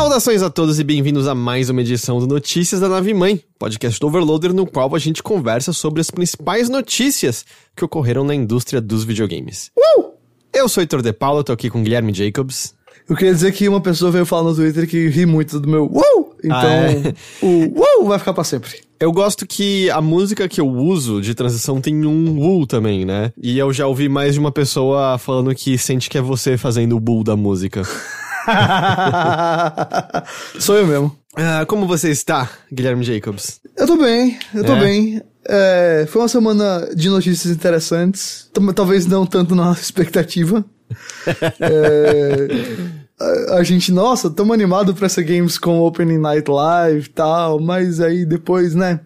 Saudações a todos e bem-vindos a mais uma edição do Notícias da Nave Mãe, podcast do Overloader no qual a gente conversa sobre as principais notícias que ocorreram na indústria dos videogames. Uh! Eu sou Heitor De Paulo, tô aqui com Guilherme Jacobs. Eu queria dizer que uma pessoa veio falar no Twitter que ri muito do meu wow! Então, Ah, é? o wow vai ficar pra sempre. Eu gosto que a música que eu uso de transição tem um woo também, né? E eu já ouvi mais de uma pessoa falando que sente que é você fazendo o bull da música. Sou eu mesmo. Ah, como você está, Guilherme Jacobs? Eu tô bem, eu tô É? bem. É, foi uma semana de notícias interessantes. Talvez não tanto na nossa expectativa. É, a, a gente, nossa, tamo animado pra essa Games com Opening Night Live e tal, mas aí depois, né?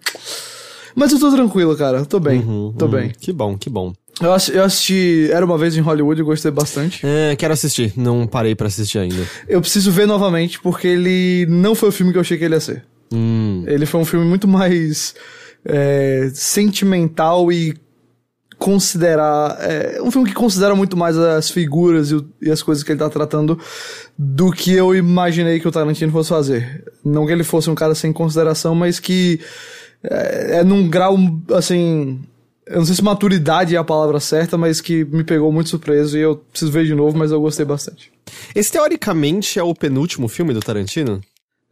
Mas eu tô tranquilo, cara. Tô bem, tô bem. Que bom, que bom. Eu, assi- eu assisti Era Uma Vez em Hollywood e gostei bastante. É, quero assistir, não parei pra assistir ainda. Eu preciso ver novamente, porque ele não foi o filme que eu achei que ele ia ser. Hum, Ele foi um filme muito mais é, sentimental e considerar. É, um filme que considera muito mais as figuras e, o- e as coisas que ele tá tratando do que eu imaginei que o Tarantino fosse fazer. Não que ele fosse um cara sem consideração, mas que é, é num grau assim. Eu não sei se maturidade é a palavra certa, mas que me pegou muito surpreso e eu preciso ver de novo, mas eu gostei bastante. Esse teoricamente é o penúltimo filme do Tarantino?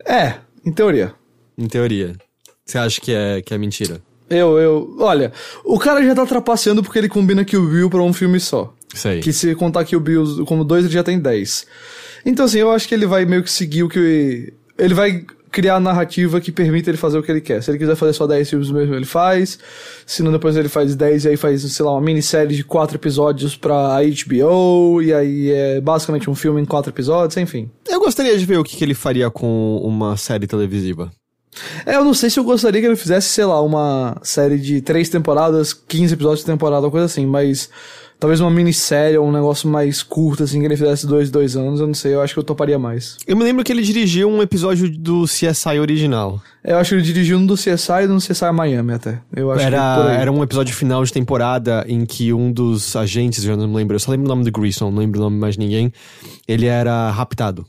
É, em teoria. Em teoria. Você acha que é, que é mentira? Eu, eu. Olha, o cara já tá trapaceando porque ele combina Kill Bill pra um filme só. Sei. Que se contar Kill Bill como dois, ele já tem dez. Então, assim, eu acho que ele vai meio que seguir o que. Ele vai criar a narrativa que permita ele fazer o que ele quer. Se ele quiser fazer só 10 filmes mesmo, ele faz. Se não, depois ele faz 10 e aí faz, sei lá, uma minissérie de quatro episódios pra HBO. E aí é basicamente um filme em quatro episódios, enfim. Eu gostaria de ver o que, que ele faria com uma série televisiva. É, eu não sei se eu gostaria que ele fizesse, sei lá, uma série de três temporadas, 15 episódios de temporada, uma coisa assim, mas talvez uma minissérie ou um negócio mais curto, assim, que ele fizesse dois, dois anos, eu não sei, eu acho que eu toparia mais. Eu me lembro que ele dirigiu um episódio do CSI original. Eu acho que ele dirigiu um do CSI e um do CSI Miami até. Eu acho Era, era um episódio final de temporada em que um dos agentes, eu não me lembro, eu só lembro o nome do Grissom, não lembro o nome de mais ninguém, ele era raptado.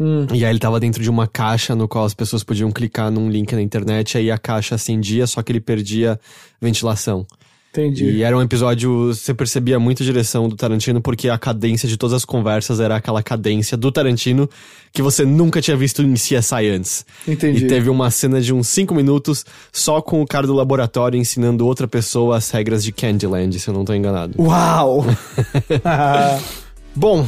Hum. E aí ele tava dentro de uma caixa no qual as pessoas podiam clicar num link na internet, aí a caixa acendia, só que ele perdia ventilação. Entendi. E era um episódio, você percebia muito a direção do Tarantino, porque a cadência de todas as conversas era aquela cadência do Tarantino que você nunca tinha visto em CSI antes. Entendi. E teve uma cena de uns 5 minutos só com o cara do laboratório ensinando outra pessoa as regras de Candyland, se eu não tô enganado. Uau! Bom,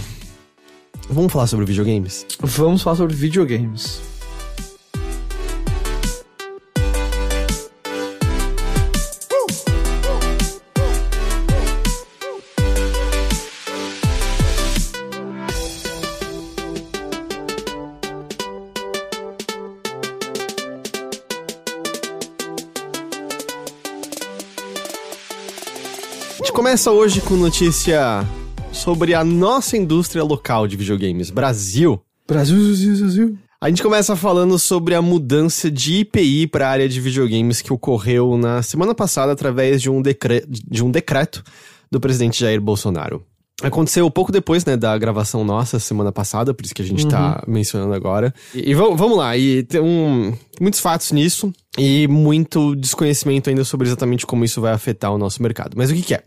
vamos falar sobre videogames? Vamos falar sobre videogames. Começa hoje com notícia sobre a nossa indústria local de videogames, Brasil. Brasil, Brasil, Brasil. A gente começa falando sobre a mudança de IPI para a área de videogames que ocorreu na semana passada através de um, decre de um decreto do presidente Jair Bolsonaro. Aconteceu pouco depois, né, da gravação nossa semana passada, por isso que a gente tá mencionando agora. E, e vamos, vamos lá, e tem um, muitos fatos nisso. E muito desconhecimento ainda sobre exatamente como isso vai afetar o nosso mercado. Mas o que, que é?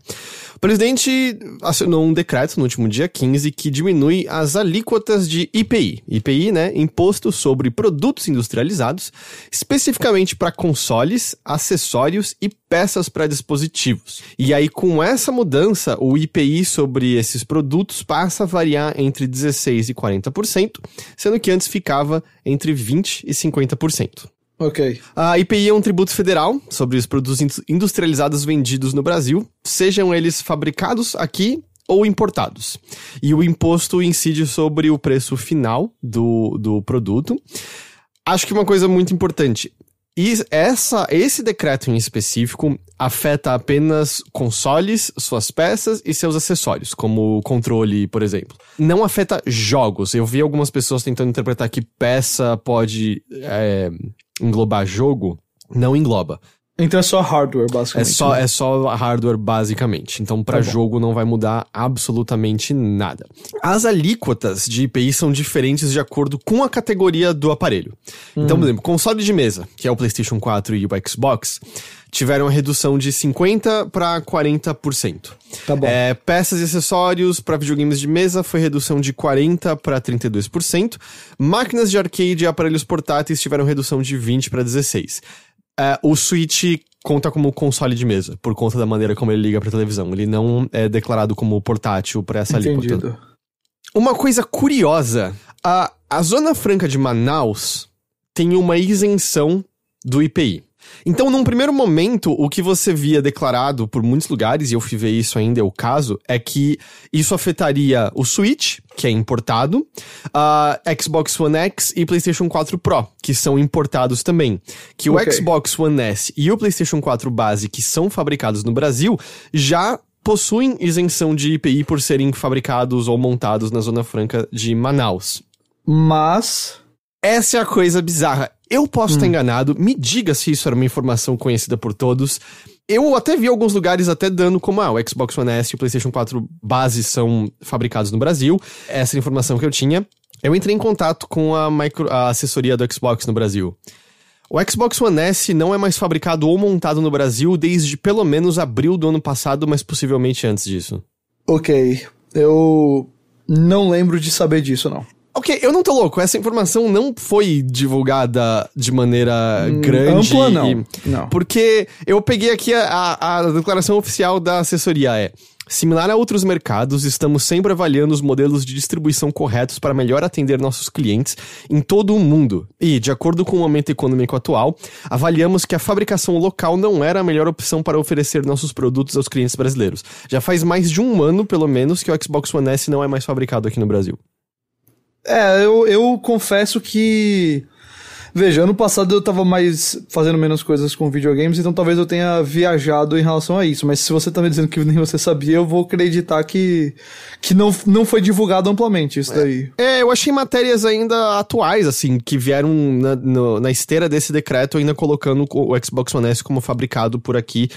O presidente assinou um decreto no último dia 15 que diminui as alíquotas de IPI. IPI, né? Imposto sobre produtos industrializados, especificamente para consoles, acessórios e peças para dispositivos. E aí, com essa mudança, o IPI sobre esses produtos passa a variar entre 16% e 40%, sendo que antes ficava entre 20% e 50%. Ok. A IPI é um tributo federal sobre os produtos industrializados vendidos no Brasil, sejam eles fabricados aqui ou importados. E o imposto incide sobre o preço final do, do produto. Acho que uma coisa muito importante. essa, esse decreto em específico afeta apenas consoles, suas peças e seus acessórios, como controle, por exemplo. Não afeta jogos. Eu vi algumas pessoas tentando interpretar que peça pode é, englobar jogo, não engloba. Então é só hardware, basicamente. É só, né? é só hardware, basicamente. Então, para Tá jogo, não vai mudar absolutamente nada. As alíquotas de IPI são diferentes de acordo com a categoria do aparelho. Então, Hum. por exemplo, console de mesa, que é o PlayStation 4 e o Xbox, tiveram a redução de 50% para 40%. Tá bom. É, peças e acessórios para videogames de mesa foi redução de 40% para 32%. Máquinas de arcade e aparelhos portáteis tiveram redução de 20% para 16%. É, o Switch conta como console de mesa, por conta da maneira como ele liga pra televisão. Ele não é declarado como portátil para essa. Entendido. Uma coisa curiosa: a, a Zona Franca de Manaus tem uma isenção do IPI. Então, num primeiro momento, o que você via declarado por muitos lugares, e eu fui ver isso ainda é o caso, é que isso afetaria o Switch, que é importado, a Xbox One X e PlayStation 4 Pro, que são importados também. Que o Ok. Xbox One S e o PlayStation 4 base, que são fabricados no Brasil, já possuem isenção de IPI por serem fabricados ou montados na Zona Franca de Manaus. Mas. Essa é a coisa bizarra. Eu posso estar enganado, me diga se isso era uma informação conhecida por todos. Eu até vi alguns lugares até dando como, ah, o Xbox One S e o PlayStation 4 base são fabricados no Brasil. Essa é a informação que eu tinha. Eu entrei em contato com a, micro, a assessoria do Xbox no Brasil. O Xbox One S não é mais fabricado ou montado no Brasil desde pelo menos abril do ano passado, mas possivelmente antes disso. Ok. Eu. Não lembro de saber disso, não. Ok, eu não tô louco. Essa informação não foi divulgada de maneira grande. ampla, não. e- Não. Porque eu peguei aqui a, a- a declaração oficial da assessoria é. Similar a outros mercados, estamos sempre avaliando os modelos de distribuição corretos para melhor atender nossos clientes em todo o mundo. E, de acordo com o momento econômico atual, avaliamos que a fabricação local não era a melhor opção para oferecer nossos produtos aos clientes brasileiros. Já faz mais de um ano, pelo menos, que o Xbox One S não é mais fabricado aqui no Brasil. É, eu, eu confesso que. Veja, ano passado eu tava mais fazendo menos coisas com videogames, então talvez eu tenha viajado em relação a isso. Mas se você tá me dizendo que nem você sabia, eu vou acreditar que, que não, não foi divulgado amplamente isso daí. É, eu achei matérias ainda atuais, assim, que vieram na, no- na esteira desse decreto, ainda colocando o Xbox One S como fabricado por aqui.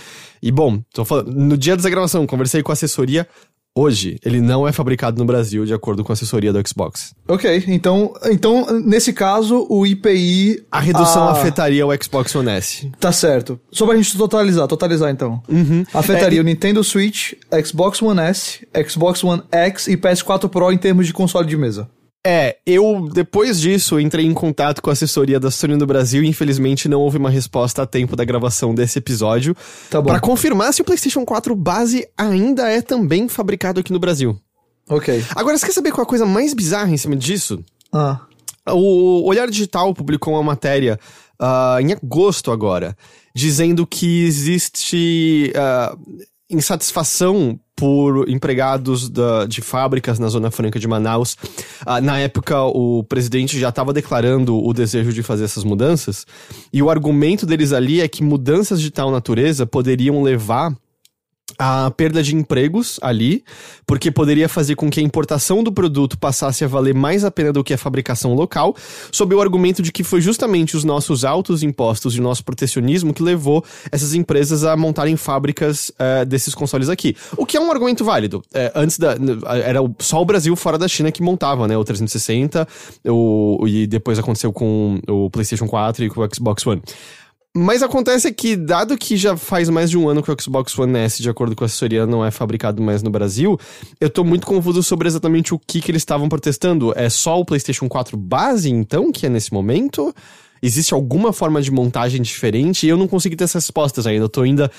E bom, tô falando, no dia dessa gravação, conversei com a assessoria. Hoje, ele não é fabricado no Brasil, de acordo com a assessoria do Xbox. Ok, então, então nesse caso, o IPI. A redução ah, afetaria o Xbox One S. Tá certo. Só pra gente totalizar, totalizar então. Afetaria É, o Nintendo Switch, Xbox One S, Xbox One X e PS4 Pro em termos de console de mesa. É, eu, depois disso, entrei em contato com a assessoria da Sony no Brasil e infelizmente não houve uma resposta a tempo da gravação desse episódio. Tá bom. Pra confirmar se o PlayStation 4 base ainda é também fabricado aqui no Brasil. Ok. Agora, você quer saber qual é a coisa mais bizarra em cima disso? Ah. O Olhar Digital publicou uma matéria ah, em agosto agora, dizendo que existe ah, insatisfação por empregados da- de fábricas na Zona Franca de Manaus. Ah, na época, o presidente já estava declarando o desejo de fazer essas mudanças, e o argumento deles ali é que mudanças de tal natureza poderiam levar a perda de empregos ali, porque poderia fazer com que a importação do produto passasse a valer mais a pena do que a fabricação local, sob o argumento de que foi justamente os nossos altos impostos e o nosso protecionismo que levou essas empresas a montarem fábricas eh, desses consoles aqui. O que é um argumento válido. Eh, antes da. Era só o Brasil fora da China que montava, né? O 360, o, e depois aconteceu com o PlayStation 4 e com o Xbox One. Mas acontece que, dado que já faz mais de um ano que o Xbox One S, de acordo com a assessoria, não é fabricado mais no Brasil, eu tô muito confuso sobre exatamente o que, que eles estavam protestando. É só o PlayStation 4 base, então, que é nesse momento? Existe alguma forma de montagem diferente? E eu não consegui ter essas respostas ainda. Eu tô ainda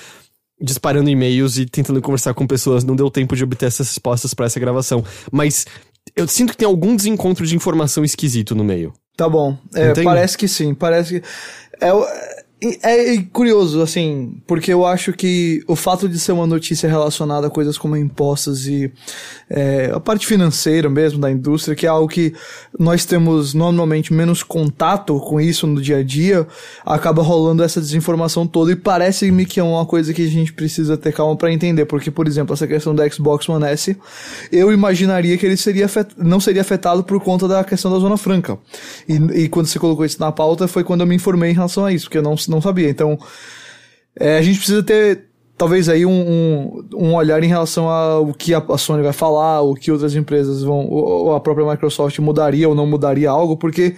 disparando e-mails e tentando conversar com pessoas. Não deu tempo de obter essas respostas para essa gravação. Mas eu sinto que tem algum desencontro de informação esquisito no meio. Tá bom. É, parece que sim. Parece que. É, é, curioso, assim, porque eu acho que o fato de ser uma notícia relacionada a coisas como impostos e é, a parte financeira mesmo da indústria, que é algo que nós temos normalmente menos contato com isso no dia a dia, acaba rolando essa desinformação toda e parece-me que é uma coisa que a gente precisa ter calma para entender, porque, por exemplo, essa questão da Xbox One S, eu imaginaria que ele seria não seria afetado por conta da questão da Zona Franca. E, e quando você colocou isso na pauta foi quando eu me informei em relação a isso, porque eu não, não sabia. Então, é, a gente precisa ter talvez aí um, um, um, olhar em relação ao que a, Sony vai falar, o que outras empresas vão, ou a própria Microsoft mudaria ou não mudaria algo, porque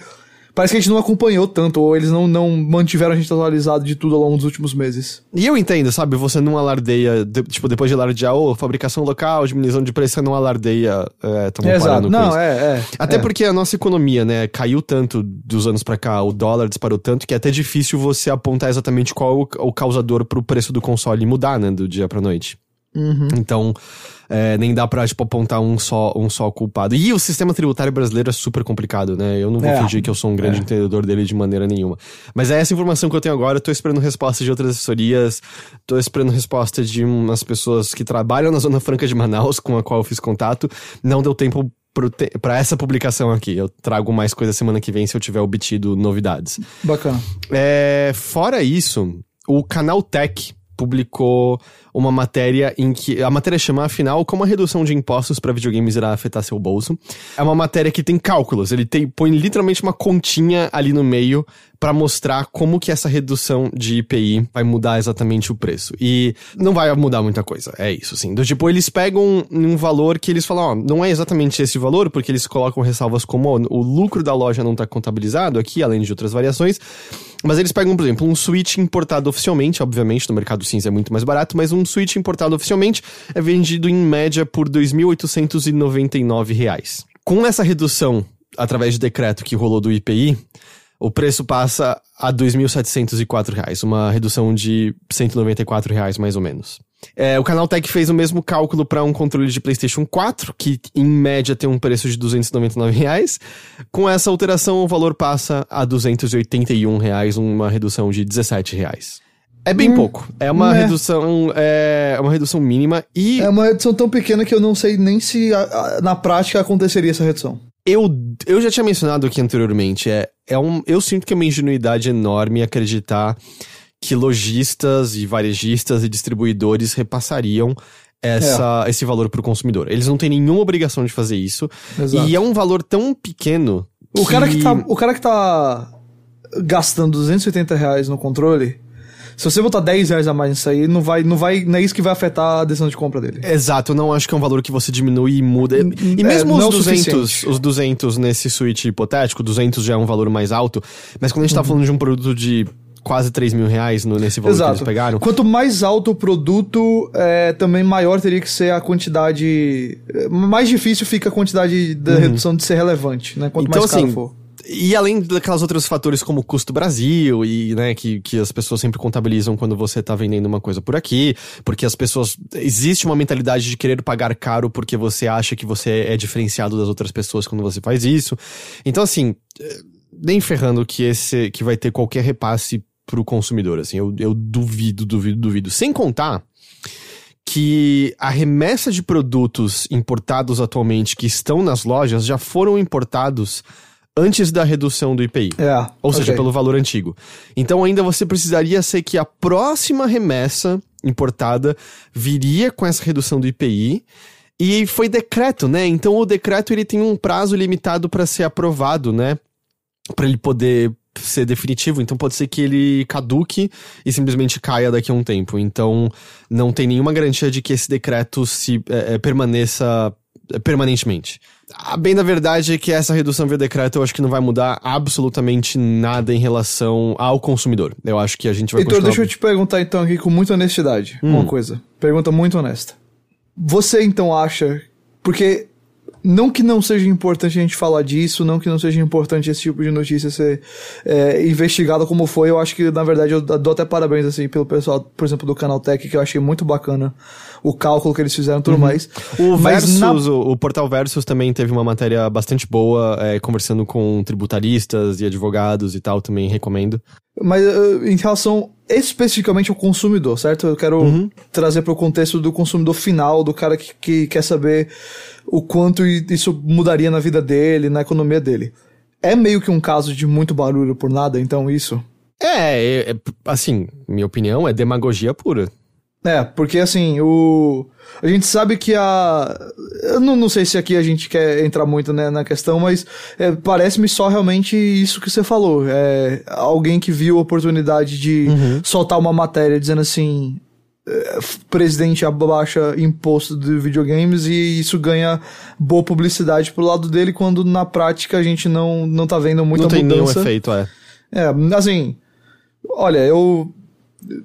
parece que a gente não acompanhou tanto, ou eles não, não mantiveram a gente atualizado de tudo ao longo dos últimos meses. E eu entendo, sabe? Você não alardeia, de, tipo, depois de alardear, ou fabricação local, diminuição de preço, você não alardeia é, É, exato. Não, isso. é, é. Até é. porque a nossa economia, né, caiu tanto dos anos pra cá, o dólar disparou tanto que é até difícil você apontar exatamente qual é o, o causador pro preço do console mudar, né, do dia pra noite. Uhum. Então, é, nem dá pra, tipo, apontar um só, um só culpado. E o sistema tributário brasileiro é super complicado, né? Eu não vou É. fingir que eu sou um grande entendedor dele de maneira nenhuma. Mas é essa informação que eu tenho agora. Eu tô esperando resposta de outras assessorias. Tô esperando resposta de umas pessoas que trabalham na Zona Franca de Manaus, com a qual eu fiz contato. Não deu tempo pra essa publicação aqui. Eu trago mais coisa semana que vem se eu tiver obtido novidades. Bacana. É, fora isso, o canal Tech publicou uma matéria em que a matéria chama afinal como a redução de impostos para videogames irá afetar seu bolso. É uma matéria que tem cálculos, ele tem põe literalmente uma continha ali no meio para mostrar como que essa redução de IPI vai mudar exatamente o preço. E não vai mudar muita coisa, é isso assim. Do tipo, eles pegam um valor que eles falam, ó, não é exatamente esse valor, porque eles colocam ressalvas como ó, o lucro da loja não tá contabilizado aqui, além de outras variações. Mas eles pegam, por exemplo, um Switch importado oficialmente, obviamente, no mercado cinza é muito mais barato, mas um Switch importado oficialmente é vendido em média por 2.899 reais. Com essa redução, através de decreto que rolou do IPI, o preço passa a 2.704 reais, uma redução de 194 reais mais ou menos. É, o Canaltech fez o mesmo cálculo para um controle de PlayStation 4, que em média tem um preço de 299 reais. Com essa alteração, o valor passa a 281 reais, uma redução de 17 reais. É bem pouco. É uma é. redução, é uma redução mínima e É uma redução tão pequena que eu não sei nem se a- a- na prática aconteceria essa redução. Eu, eu já tinha mencionado aqui anteriormente, é, é um, eu sinto que é uma ingenuidade enorme acreditar que lojistas e varejistas e distribuidores repassariam essa, esse valor para o consumidor. Eles não têm nenhuma obrigação de fazer isso. Exato. E é um valor tão pequeno. O cara que tá, o cara que tá gastando 280 reais no controle, se você botar 10 reais a mais nisso aí, não vai, não vai, não é isso que vai afetar a decisão de compra dele. Exato, eu não acho que é um valor que você diminui e muda. E é, mesmo é os 200, suficiente. os 200 nesse Switch hipotético, 200 já é um valor mais alto, mas quando a gente Uhum. tá falando de um produto de quase 3 mil reais no, nesse valor que eles pegaram, Quanto mais alto o produto, é, também maior teria que ser a quantidade. é, Mais difícil fica a quantidade da redução de ser relevante, né? Quanto Uhum. Então, mais caro assim, for. E além daquelas outros fatores como custo Brasil e, né, que, que as pessoas sempre contabilizam quando você tá vendendo uma coisa por aqui, porque as pessoas, existe uma mentalidade de querer pagar caro porque você acha que você é diferenciado das outras pessoas quando você faz isso. Então, assim, nem ferrando que esse, que vai ter qualquer repasse pro consumidor, assim, eu, eu duvido, duvido, duvido. Sem contar que a remessa de produtos importados atualmente que estão nas lojas já foram importados antes da redução do IPI. É. Ou seja, ok. pelo valor antigo. Então ainda você precisaria ser que a próxima remessa importada viria com essa redução do IPI. E foi decreto, né? Então o decreto ele tem um prazo limitado para ser aprovado, né? Para ele poder ser definitivo. Então pode ser que ele caduque e simplesmente caia daqui a um tempo. Então não tem nenhuma garantia de que esse decreto se é, é, permaneça eh, permanentemente. A bem da verdade é que essa redução via decreto eu acho que não vai mudar absolutamente nada em relação ao consumidor. Eu acho que a gente vai Heitor, continuar... deixa eu te perguntar então aqui com muita honestidade uma coisa. Pergunta muito honesta. Você então acha. Porque. Não que não seja importante a gente falar disso, não que não seja importante esse tipo de notícia ser é, investigada como foi, eu acho que, na verdade, eu dou até parabéns, assim, pelo pessoal, por exemplo, do Canal Tech, que eu achei muito bacana o cálculo que eles fizeram e tudo mais. O Versus, na- o, o portal Versus também teve uma matéria bastante boa, é, conversando com tributaristas e advogados e tal, também recomendo. Mas uh, em relação especificamente ao consumidor, certo? Eu quero Uhum. trazer para o contexto do consumidor final, do cara que, que quer saber o quanto isso mudaria na vida dele, na economia dele. É meio que um caso de muito barulho por nada, então isso. É, é, é, assim, minha opinião é demagogia pura. É, porque assim, o. A gente sabe que a. Eu não, não sei se aqui a gente quer entrar muito né, na questão, mas é, parece-me só realmente isso que você falou. É, alguém que viu a oportunidade de soltar uma matéria dizendo assim. é, Presidente abaixa imposto de videogames e isso ganha boa publicidade pro lado dele, quando na prática a gente não, não tá vendo muita não tem nenhum mudança. efeito, é. É, assim, olha, eu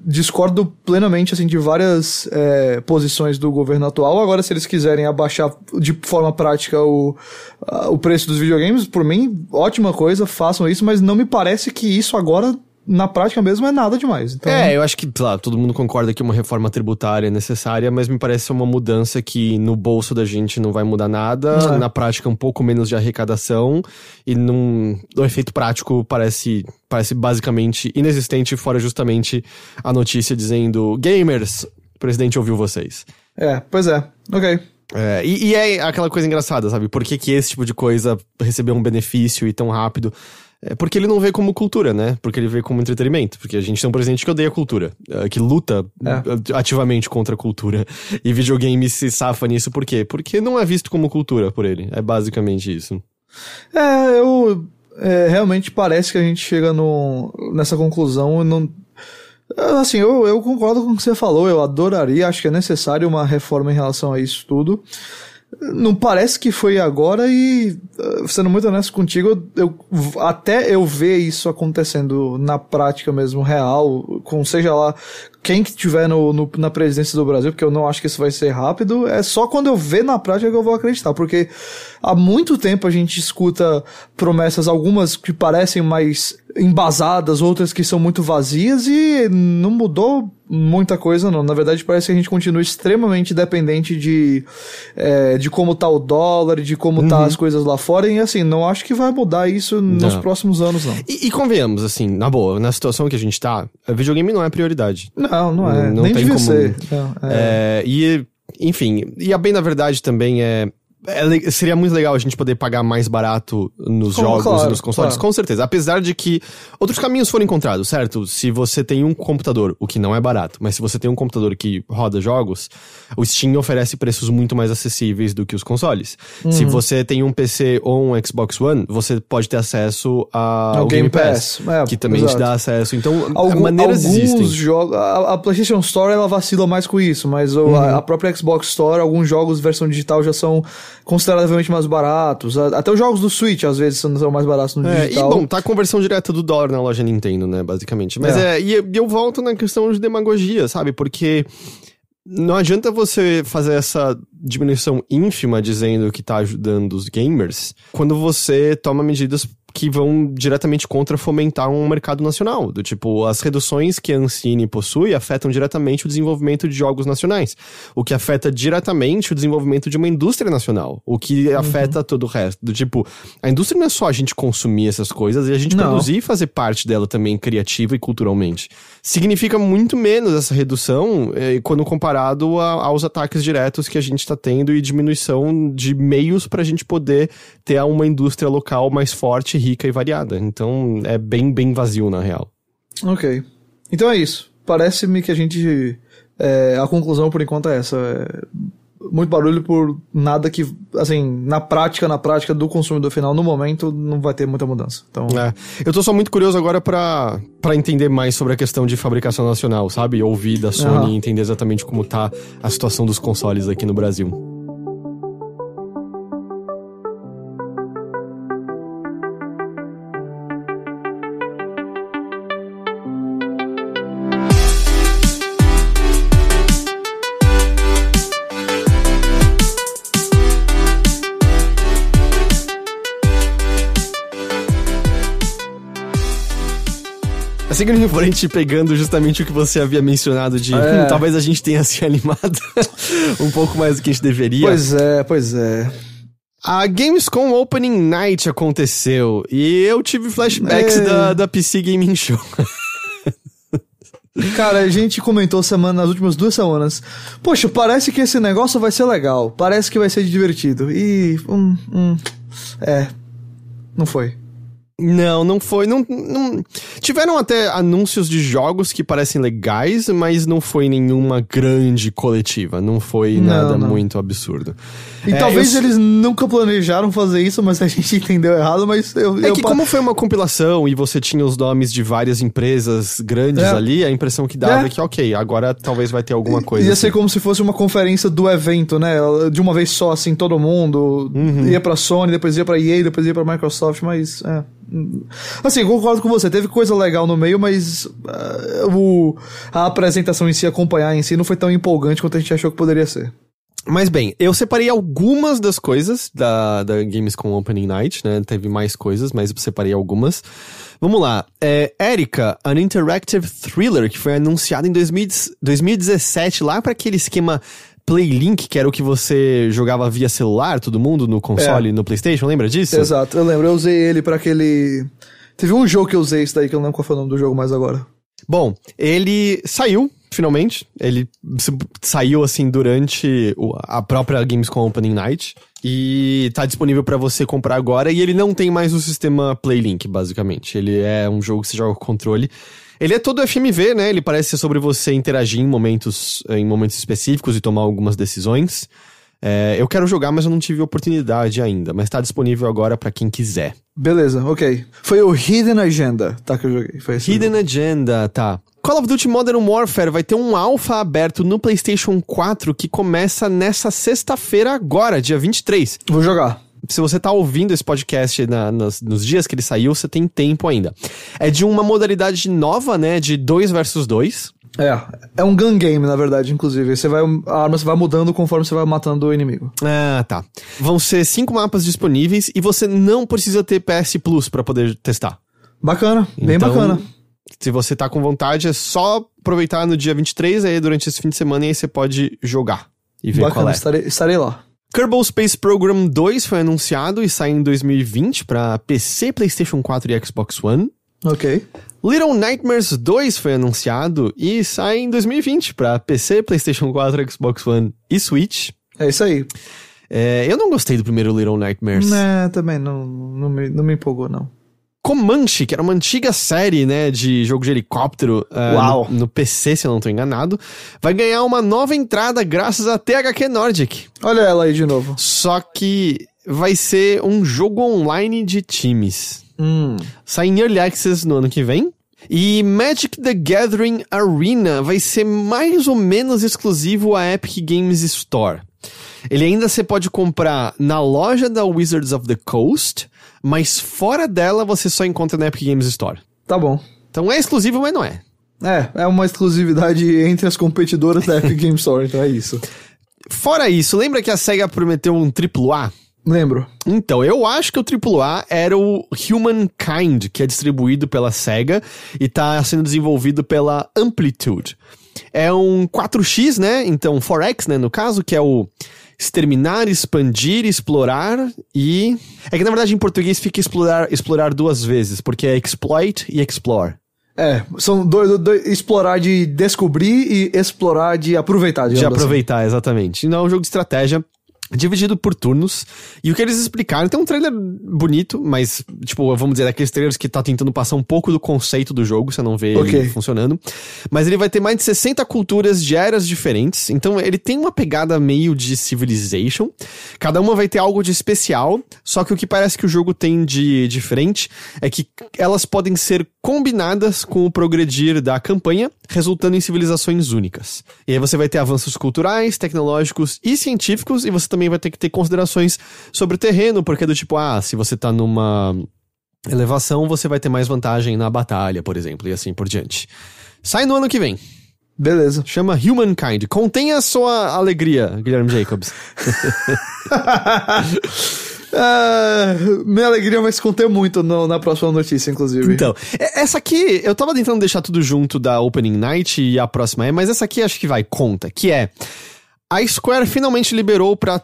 discordo plenamente, assim, de várias é, posições do governo atual. Agora, se eles quiserem abaixar de forma prática o, a- o preço dos videogames, por mim, ótima coisa, façam isso, mas não me parece que isso agora, na prática mesmo, é nada demais. Então, É, eu acho que, sei lá, todo mundo concorda que uma reforma tributária é necessária, mas me parece uma mudança que no bolso da gente não vai mudar nada, É. na prática um pouco menos de arrecadação, e num, o efeito prático parece, parece basicamente inexistente, fora justamente a notícia dizendo, gamers, o presidente ouviu vocês. é, pois é, ok. É, e, e é aquela coisa engraçada, sabe? Por que, que esse tipo de coisa recebeu um benefício e tão rápido? É porque ele não vê como cultura, né? Porque ele vê como entretenimento. Porque a gente tem um presidente que odeia cultura, é, que luta É. é, ativamente contra a cultura. E videogame se safa nisso por quê? Porque não é visto como cultura por ele. É basicamente isso. É, eu. é, realmente parece que a gente chega no, nessa conclusão não. Assim, eu, eu concordo com o que você falou, eu adoraria, acho que é necessário uma reforma em relação a isso tudo. Não parece que foi agora e, eh, sendo muito honesto contigo, eu- até eu ver isso acontecendo na prática mesmo, real, com seja lá quem que tiver no, no- na presidência do Brasil, porque eu não acho que isso vai ser rápido, é só quando eu ver na prática que eu vou acreditar, porque há muito tempo a gente escuta promessas, algumas que parecem mais embasadas, outras que são muito vazias e não mudou muita coisa não. Na verdade parece que a gente continua extremamente dependente de, é, de como tá o dólar, de como tá as coisas lá fora e assim, não acho que vai mudar isso nos Não. próximos anos não. E, e convenhamos, assim, na boa, na situação que a gente tá, videogame não é prioridade. Não, não é. Não Nem tem devia como- ser. Não, é. É, e, enfim, e a bem da verdade também é. É seria muito legal a gente poder pagar mais barato nos jogos claro, e nos consoles, claro. com certeza. Apesar de que outros caminhos foram encontrados, certo? Se você tem um computador, o que não é barato, mas se você tem um computador que roda jogos, o Steam oferece preços muito mais acessíveis do que os consoles. Se Uhum. você tem um PC ou um Xbox One, você pode ter acesso a- Ao Game Game Pass, Pass, é, que também te exato. dá acesso. Então, Algum- maneiras alguns existem. jogos. A, a PlayStation Store ela vacila mais com isso, mas Uhum. a, a própria Xbox Store, alguns jogos versão digital já são consideravelmente mais baratos. Até os jogos do Switch às vezes são, mais baratos no É, e digital. bom, tá a conversão direta do dólar na loja Nintendo, né, basicamente. Mas é, É. e e eu volto na questão de demagogia, sabe? Porque não adianta você fazer essa diminuição ínfima dizendo que tá ajudando os gamers quando você toma medidas que vão diretamente contra fomentar um mercado nacional. Do tipo, as reduções que a Ancine possui afetam diretamente o desenvolvimento de jogos nacionais, o que afeta diretamente o desenvolvimento de uma indústria nacional, o que afeta todo o resto. Do tipo, a indústria não é só a gente consumir essas coisas e a gente Não. produzir e fazer parte dela também criativa e culturalmente. Significa muito menos essa redução eh, quando comparado a- aos ataques diretos que a gente está tendo e diminuição de meios para a gente poder ter uma indústria local mais forte, rica e variada. Então é bem, bem vazio na real. Ok. Então é isso. Parece-me que a gente. é, a conclusão por enquanto é essa. É muito barulho por nada que. Assim, na prática, na prática do consumidor final, no momento, não vai ter muita mudança. Então. É. Eu tô só muito curioso agora pra, pra entender mais sobre a questão de fabricação nacional, sabe? Ouvir da Sony e entender exatamente como tá a situação dos consoles aqui no Brasil. Seguindo em frente, pegando justamente o que você havia mencionado de É. hum, talvez a gente tenha se animado um pouco mais do que a gente deveria. Pois é, pois é. A Gamescom Opening Night aconteceu e eu tive flashbacks É. da, da PC Gaming Show. Cara, a gente comentou semana, nas últimas duas semanas. Poxa, parece que esse negócio vai ser legal. Parece que vai ser divertido. E. Hum, hum, é. Não foi. Não, não foi. Não, não- Tiveram até anúncios de jogos que parecem legais, mas não foi nenhuma grande coletiva. Não foi Não, nada não. muito absurdo. E É, talvez eu- eles nunca planejaram fazer isso, mas a gente entendeu errado, mas eu. É eu que como foi uma compilação e você tinha os nomes de várias empresas grandes É. ali, a impressão que dava É. é que, ok, agora talvez vai ter alguma coisa. Ia assim. ser como se fosse uma conferência do evento, né? De uma vez só, assim, todo mundo Uhum. ia pra Sony, depois ia pra EA, depois ia pra Microsoft, mas. É. Assim, concordo com você, teve coisa legal no meio, mas ah, o, a apresentação em si, acompanhar em si, não foi tão empolgante quanto a gente achou que poderia ser. Mas bem, eu separei algumas das coisas da, da Gamescom Opening Night, né? Teve mais coisas, mas eu separei algumas. Vamos lá. É Erika, an interactive thriller que foi anunciado em 2000 2017, lá para aquele esquema Playlink, que era o que você jogava via celular, todo mundo, no console e no PlayStation, lembra disso? Exato, eu lembro, eu usei ele pra aquele. Teve um jogo que eu usei isso daí, que eu não lembro qual foi o nome do jogo mais agora. Bom, ele saiu, finalmente. Ele saiu, assim, durante a própria Gamescom Opening Night. E tá disponível pra você comprar agora. E ele não tem mais o sistema Playlink, basicamente. Ele é um jogo que você joga com controle. Ele é todo FMV, né? Ele parece ser sobre você interagir em momentos, em momentos específicos e tomar algumas decisões. É, eu quero jogar, mas eu não tive oportunidade ainda. Mas tá disponível agora pra quem quiser. Beleza, ok. Foi o Hidden Agenda, tá? Que eu joguei. Foi esse Hidden Agenda, tá. Call of Duty Modern Warfare vai ter um alpha aberto no PlayStation 4 que começa nessa sexta-feira agora, dia 23. Vou jogar. Se você tá ouvindo esse podcast na- nas- nos dias que ele saiu, você tem tempo ainda. É de uma modalidade nova, né, de 2 versus 2. É, é um gun game, na verdade, inclusive. Você vai, a arma você vai mudando conforme você vai matando o inimigo. Ah, tá. Vão ser cinco mapas disponíveis e você não precisa ter PS Plus pra poder testar. Bacana, bem Então, bacana. Se você tá com vontade, é só aproveitar no dia 23, aí durante esse fim de semana, e aí você pode jogar e ver qual Bacana, é. estarei, estarei lá. Kerbal Space Program 2 foi anunciado e sai em 2020 para PC, PlayStation 4 e Xbox One. Ok. Little Nightmares 2 foi anunciado e sai em 2020 para PC, PlayStation 4, Xbox One e Switch. É isso aí. É, eu não gostei do primeiro Little Nightmares. Né, também não, não, me, não me empolgou, não. Comanche, que era uma antiga série, né, de jogo de helicóptero Uau. No, no PC, se eu não tô enganado, vai ganhar uma nova entrada graças a THQ Nordic. Olha ela aí de novo. Só que vai ser um jogo online de times. Hum. Sai em Early Access no ano que vem. E Magic the Gathering Arena vai ser mais ou menos exclusivo à Epic Games Store. Ele ainda você pode comprar na loja da Wizards of the Coast, mas fora dela você só encontra na Epic Games Store. Tá bom. Então é exclusivo, mas não é. É, é uma exclusividade entre as competidoras da Epic Game Store, então é isso. Fora isso, lembra que a SEGA prometeu um AAA? Lembro. Então, eu acho que o AAA era o Humankind, que é distribuído pela SEGA e tá sendo desenvolvido pela Amplitude. É um 4X, né? Então, 4X, né, no caso, que é o exterminar, expandir, explorar e... É que, na verdade, em português fica explorar, explorar duas vezes, porque é exploit e explore. É, são dois, dois- explorar de descobrir e explorar de aproveitar, De assim. aproveitar, exatamente. Não é um jogo de estratégia dividido por turnos. E o que eles explicaram, tem um trailer bonito, mas, tipo, vamos dizer, daqueles trailers que tá tentando passar um pouco do conceito do jogo, você não vê Ok. ele funcionando. Mas ele vai ter mais de 60 culturas de eras diferentes, então ele tem uma pegada meio de Civilization. Cada uma vai ter algo de especial, só que o que parece que o jogo tem de diferente é que elas podem ser combinadas com o progredir da campanha, resultando em civilizações únicas. E aí você vai ter avanços culturais, tecnológicos e científicos, e você também vai ter que ter considerações sobre o terreno, porque é do tipo, ah, se você tá numa elevação, você vai ter mais vantagem na batalha, por exemplo, e assim por diante. Sai no ano que vem. Beleza. Chama Humankind. Contenha a sua alegria, Guilherme Jacobs. Uh, minha alegria vai se conter muito no, na próxima notícia, inclusive. Então, essa aqui, eu tava tentando deixar tudo junto da Opening Night e a próxima é, mas essa aqui acho que vai conta, que é a Square finalmente liberou para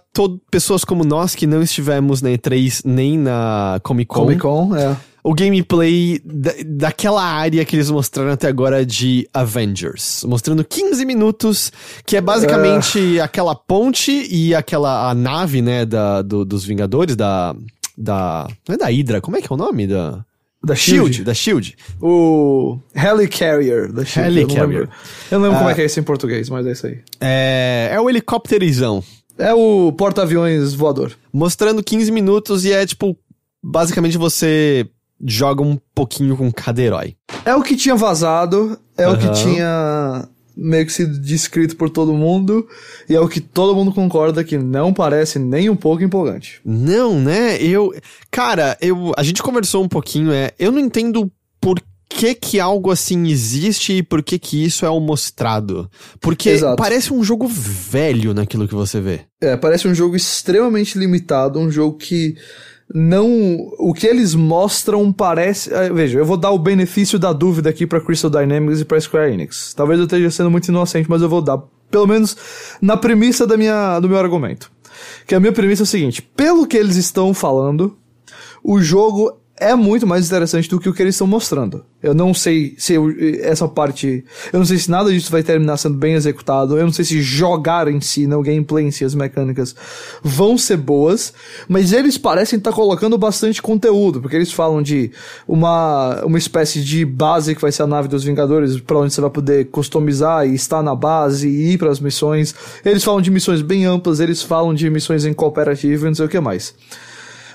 pessoas como nós que não estivemos na E3 nem na Comic Con. Comic Con, é. O gameplay da, daquela área que eles mostraram até agora de Avengers. Mostrando 15 minutos, que é basicamente uh. aquela ponte e aquela a nave, né, da, do, dos Vingadores, da. Da. Não é da Hydra, como é que é o nome? Da. Da Shield. Shield. Da Shield. O Helicarrier da Shield. Helicarrier. Eu não lembro, eu não lembro como é que é isso em português, mas é isso aí. É, é o helicópterizão. É o porta-aviões voador. Mostrando 15 minutos e é tipo, basicamente você joga um pouquinho com cada herói. É o que tinha vazado, é uhum. o que tinha meio que sido descrito por todo mundo, e é o que todo mundo concorda que não parece nem um pouco empolgante. Não, né? Eu. Cara, eu. A gente conversou um pouquinho, é. Eu não entendo por que que algo assim existe e por que que isso é o mostrado. Porque Exato. parece um jogo velho naquilo que você vê. É, parece um jogo extremamente limitado, um jogo que não. O que eles mostram parece. Eh, veja, eu vou dar o benefício da dúvida aqui para Crystal Dynamics e para Square Enix. Talvez eu esteja sendo muito inocente, mas eu vou dar, pelo menos na premissa da minha, do meu argumento. Que a minha premissa é o seguinte: pelo que eles estão falando, o jogo é muito mais interessante do que o que eles estão mostrando. Eu não sei se eu, essa parte. Eu não sei se nada disso vai terminar sendo bem executado. Eu não sei se jogar em si, não gameplay em si, as mecânicas vão ser boas. Mas eles parecem estar tá colocando bastante conteúdo, porque eles falam de uma, uma espécie de base que vai ser a nave dos Vingadores, para onde você vai poder customizar e estar na base e ir para as missões. Eles falam de missões bem amplas, eles falam de missões em cooperativo e não sei o que mais.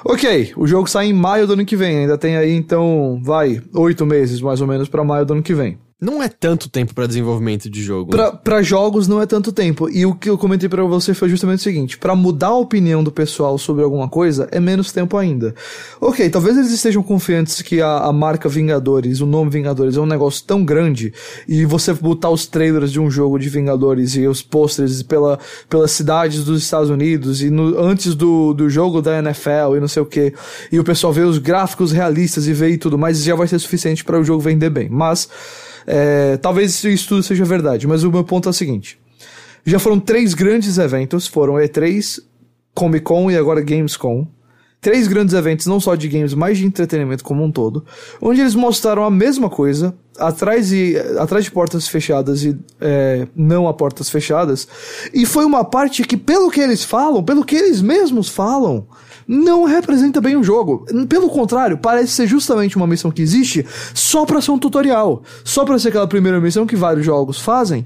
Ok, o jogo sai em maio do ano que vem. Ainda tem aí, então, vai, oito meses mais ou menos para maio do ano que vem. Não é tanto tempo para desenvolvimento de jogo. Para jogos não é tanto tempo. E o que eu comentei para você foi justamente o seguinte: para mudar a opinião do pessoal sobre alguma coisa é menos tempo ainda. Ok, talvez eles estejam confiantes que a, a marca Vingadores, o nome Vingadores, é um negócio tão grande e você botar os trailers de um jogo de Vingadores e os posters pela, pelas cidades dos Estados Unidos e no, antes do, do jogo da NFL e não sei o que, e o pessoal vê os gráficos realistas e vê e tudo mais, já vai ser suficiente para o jogo vender bem. Mas é, talvez isso tudo seja verdade, mas o meu ponto é o seguinte: já foram três grandes eventos, foram E3, Comic Con e agora Gamescom. Três grandes eventos, não só de games, mas de entretenimento como um todo, onde eles mostraram a mesma coisa, atrás, e, atrás de portas fechadas e é, não a portas fechadas, e foi uma parte que, pelo que eles falam, pelo que eles mesmos falam, não representa bem o jogo. Pelo contrário, parece ser justamente uma missão que existe só para ser um tutorial, só para ser aquela primeira missão que vários jogos fazem,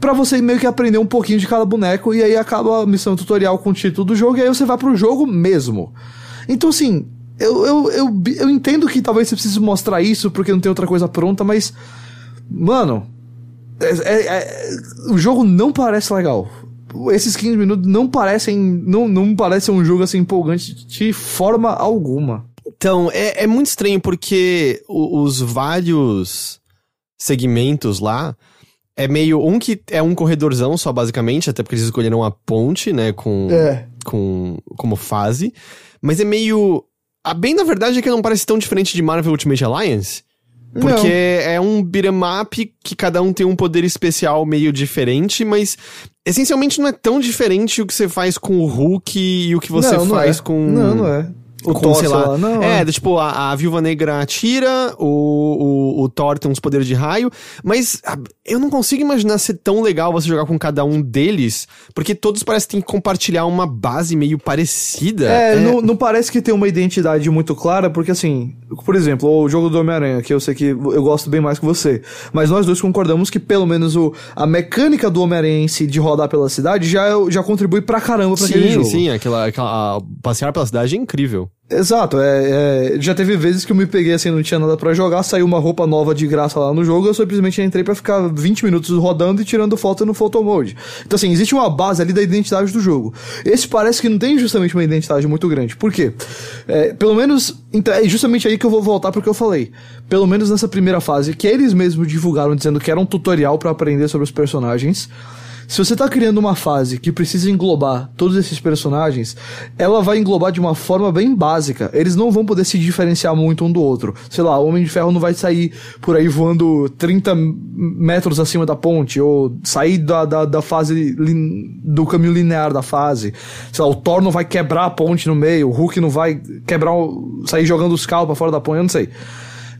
para você meio que aprender um pouquinho de cada boneco e aí acaba a missão tutorial com o título do jogo e aí você vai pro jogo mesmo. Então assim, eu, eu, eu, eu entendo que talvez você precise mostrar isso porque não tem outra coisa pronta, mas mano, é, é, é, o jogo não parece legal esses 15 minutos não parecem. Não, não parece um jogo assim empolgante de forma alguma. Então, é, é muito estranho porque os vários segmentos lá é meio. Um que é um corredorzão só, basicamente, até porque eles escolheram a ponte, né, com, é. com como fase. Mas é meio. A bem da verdade é que não parece tão diferente de Marvel Ultimate Alliance. Porque não. é um beat'em up que cada um tem um poder especial meio diferente, mas essencialmente não é tão diferente o que você faz com o Hulk e o que você não, faz não é. com. Não, não é o com, sei lá. lá. Não, é, é. tipo, a, a Viúva Negra atira, o, o, o Thor tem uns poderes de raio, mas a, eu não consigo imaginar ser tão legal você jogar com cada um deles, porque todos parecem compartilhar uma base meio parecida. É, é... Não, não parece que tem uma identidade muito clara, porque assim, por exemplo, o jogo do Homem-Aranha, que eu sei que eu gosto bem mais que você, mas nós dois concordamos que pelo menos o, a mecânica do Homem-Aranha em si de rodar pela cidade já, já contribui pra caramba pra sim, aquele jogo. Sim, sim, aquela, aquela passear pela cidade é incrível. Exato, é, é, já teve vezes que eu me peguei assim, não tinha nada para jogar, saiu uma roupa nova de graça lá no jogo, eu simplesmente entrei para ficar 20 minutos rodando e tirando foto no photo mode. Então assim, existe uma base ali da identidade do jogo. Esse parece que não tem justamente uma identidade muito grande. Por quê? É, pelo menos, então, é justamente aí que eu vou voltar pro que eu falei. Pelo menos nessa primeira fase, que eles mesmos divulgaram dizendo que era um tutorial para aprender sobre os personagens se você tá criando uma fase que precisa englobar todos esses personagens, ela vai englobar de uma forma bem básica. Eles não vão poder se diferenciar muito um do outro. Sei lá, o Homem de Ferro não vai sair por aí voando 30 metros acima da ponte, ou sair da, da, da fase, do caminho linear da fase. Sei lá, o Thor não vai quebrar a ponte no meio, o Hulk não vai quebrar, sair jogando os carros pra fora da ponte, eu não sei.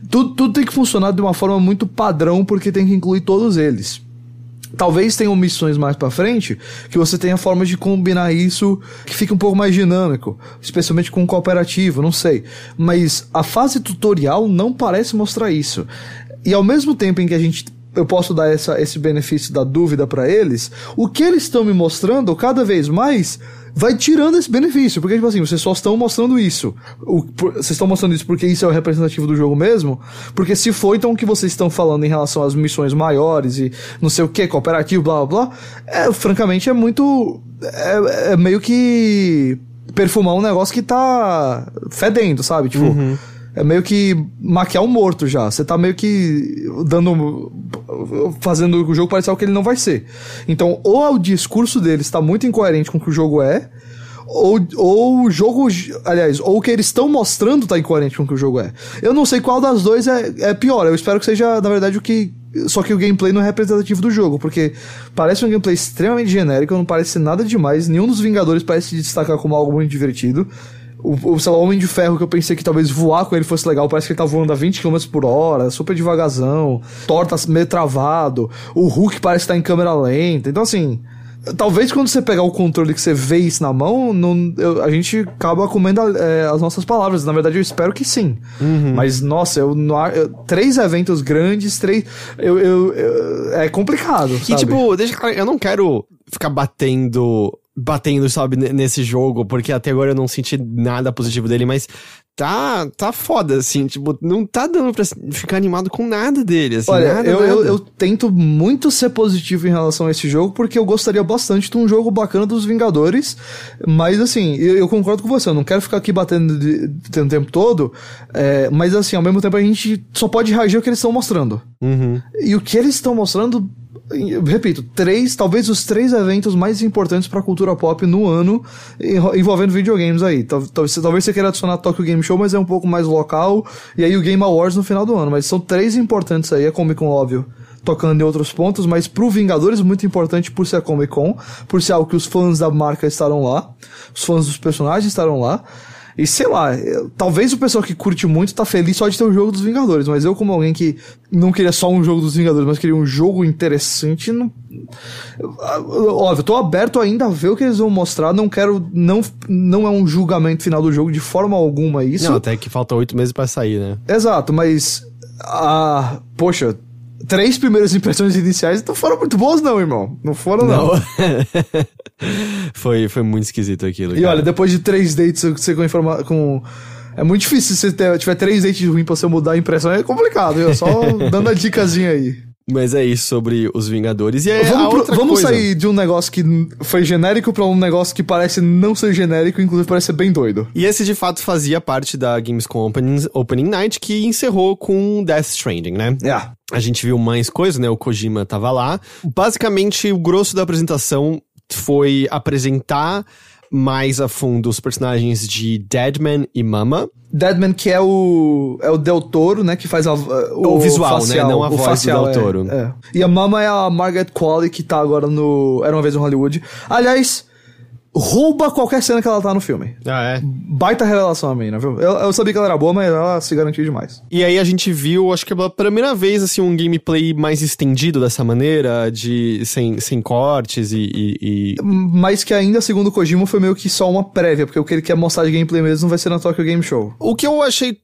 Tudo, tudo tem que funcionar de uma forma muito padrão, porque tem que incluir todos eles. Talvez tenham missões mais para frente que você tenha formas de combinar isso que fique um pouco mais dinâmico, especialmente com o cooperativo, não sei. Mas a fase tutorial não parece mostrar isso. E ao mesmo tempo em que a gente eu posso dar essa, esse benefício da dúvida para eles, o que eles estão me mostrando cada vez mais vai tirando esse benefício. Porque, tipo assim, vocês só estão mostrando isso. O, por, vocês estão mostrando isso porque isso é o representativo do jogo mesmo? Porque se for, então, o que vocês estão falando em relação às missões maiores e não sei o que, cooperativo, blá blá blá, é, francamente, é muito. É, é meio que perfumar um negócio que tá fedendo, sabe? Tipo. Uhum é meio que maquiar um morto já. Você tá meio que dando. fazendo o jogo parecer o que ele não vai ser. Então, ou o discurso dele está muito incoerente com o que o jogo é, ou, ou o jogo. Aliás, ou o que eles estão mostrando tá incoerente com o que o jogo é. Eu não sei qual das duas é, é pior. Eu espero que seja, na verdade, o que. Só que o gameplay não é representativo do jogo, porque parece um gameplay extremamente genérico, não parece nada demais. Nenhum dos Vingadores parece se destacar como algo muito divertido. O, o, sei lá, o Homem de Ferro, que eu pensei que talvez voar com ele fosse legal, parece que ele tá voando a 20 km por hora, super devagarzão, Thor tá meio travado, o Hulk parece estar tá em câmera lenta. Então, assim, talvez quando você pegar o controle que você vê isso na mão, não, eu, a gente acaba comendo é, as nossas palavras. Na verdade, eu espero que sim. Uhum. Mas, nossa, eu, eu, três eventos grandes, três. Eu, eu, é complicado. E, sabe? tipo, deixa eu não quero ficar batendo batendo, sabe, nesse jogo, porque até agora eu não senti nada positivo dele, mas tá, tá foda, assim, tipo, não tá dando pra ficar animado com nada dele, assim, Olha, nada, eu, nada. Eu, eu, tento muito ser positivo em relação a esse jogo, porque eu gostaria bastante de um jogo bacana dos Vingadores, mas assim, eu, eu concordo com você, eu não quero ficar aqui batendo o tempo todo, é, mas assim, ao mesmo tempo a gente só pode reagir ao que eles estão mostrando. Uhum. E o que eles estão mostrando repito, três, talvez os três eventos mais importantes para a cultura pop no ano envolvendo videogames aí. Talvez, talvez você queira adicionar Tokyo Game Show, mas é um pouco mais local, e aí o Game Awards no final do ano. Mas são três importantes aí, a Comic Con, óbvio, tocando em outros pontos, mas pro Vingadores muito importante por ser a Comic Con, por ser algo que os fãs da marca estarão lá, os fãs dos personagens estarão lá. E sei lá, talvez o pessoal que curte muito tá feliz só de ter o um jogo dos Vingadores, mas eu, como alguém que não queria só um jogo dos Vingadores, mas queria um jogo interessante, não. Óbvio, eu tô aberto ainda a ver o que eles vão mostrar. Não quero. Não, não é um julgamento final do jogo de forma alguma isso. Não, até que falta oito meses para sair, né? Exato, mas. Ah, poxa, três primeiras impressões iniciais não foram muito boas, não, irmão. Não foram, não. não. foi, foi muito esquisito aquilo. E cara. olha, depois de três dates você com informação. Com... É muito difícil se você tiver três dates ruins pra você mudar a impressão. É complicado, viu? Só dando a dicasinha aí. Mas é isso sobre os Vingadores. E vamos, pro, vamos sair de um negócio que foi genérico para um negócio que parece não ser genérico, inclusive parece ser bem doido. E esse de fato fazia parte da Gamescom Opening, Opening Night, que encerrou com Death Stranding, né? É. Yeah. A gente viu mais coisas, né? O Kojima tava lá. Basicamente, o grosso da apresentação foi apresentar mais a fundo os personagens de Deadman e Mama. Deadman, que é o é o Del Toro, né, que faz a, o, o visual, facial, né, não a voz facial, do Del Toro. É, é. E a Mama é a Margaret Qualley, que tá agora no Era Uma Vez em Hollywood. Aliás, rouba qualquer cena que ela tá no filme. Ah, é? Baita revelação a mina, viu? Eu, eu, sabia que ela era boa, mas ela se garantiu demais. E aí a gente viu, acho que pela primeira vez, assim, um gameplay mais estendido dessa maneira, de sem, sem cortes e, e, e... Mas que ainda, segundo o Kojima, foi meio que só uma prévia, porque o que ele quer mostrar de gameplay mesmo vai ser na Tokyo Game Show. O que eu achei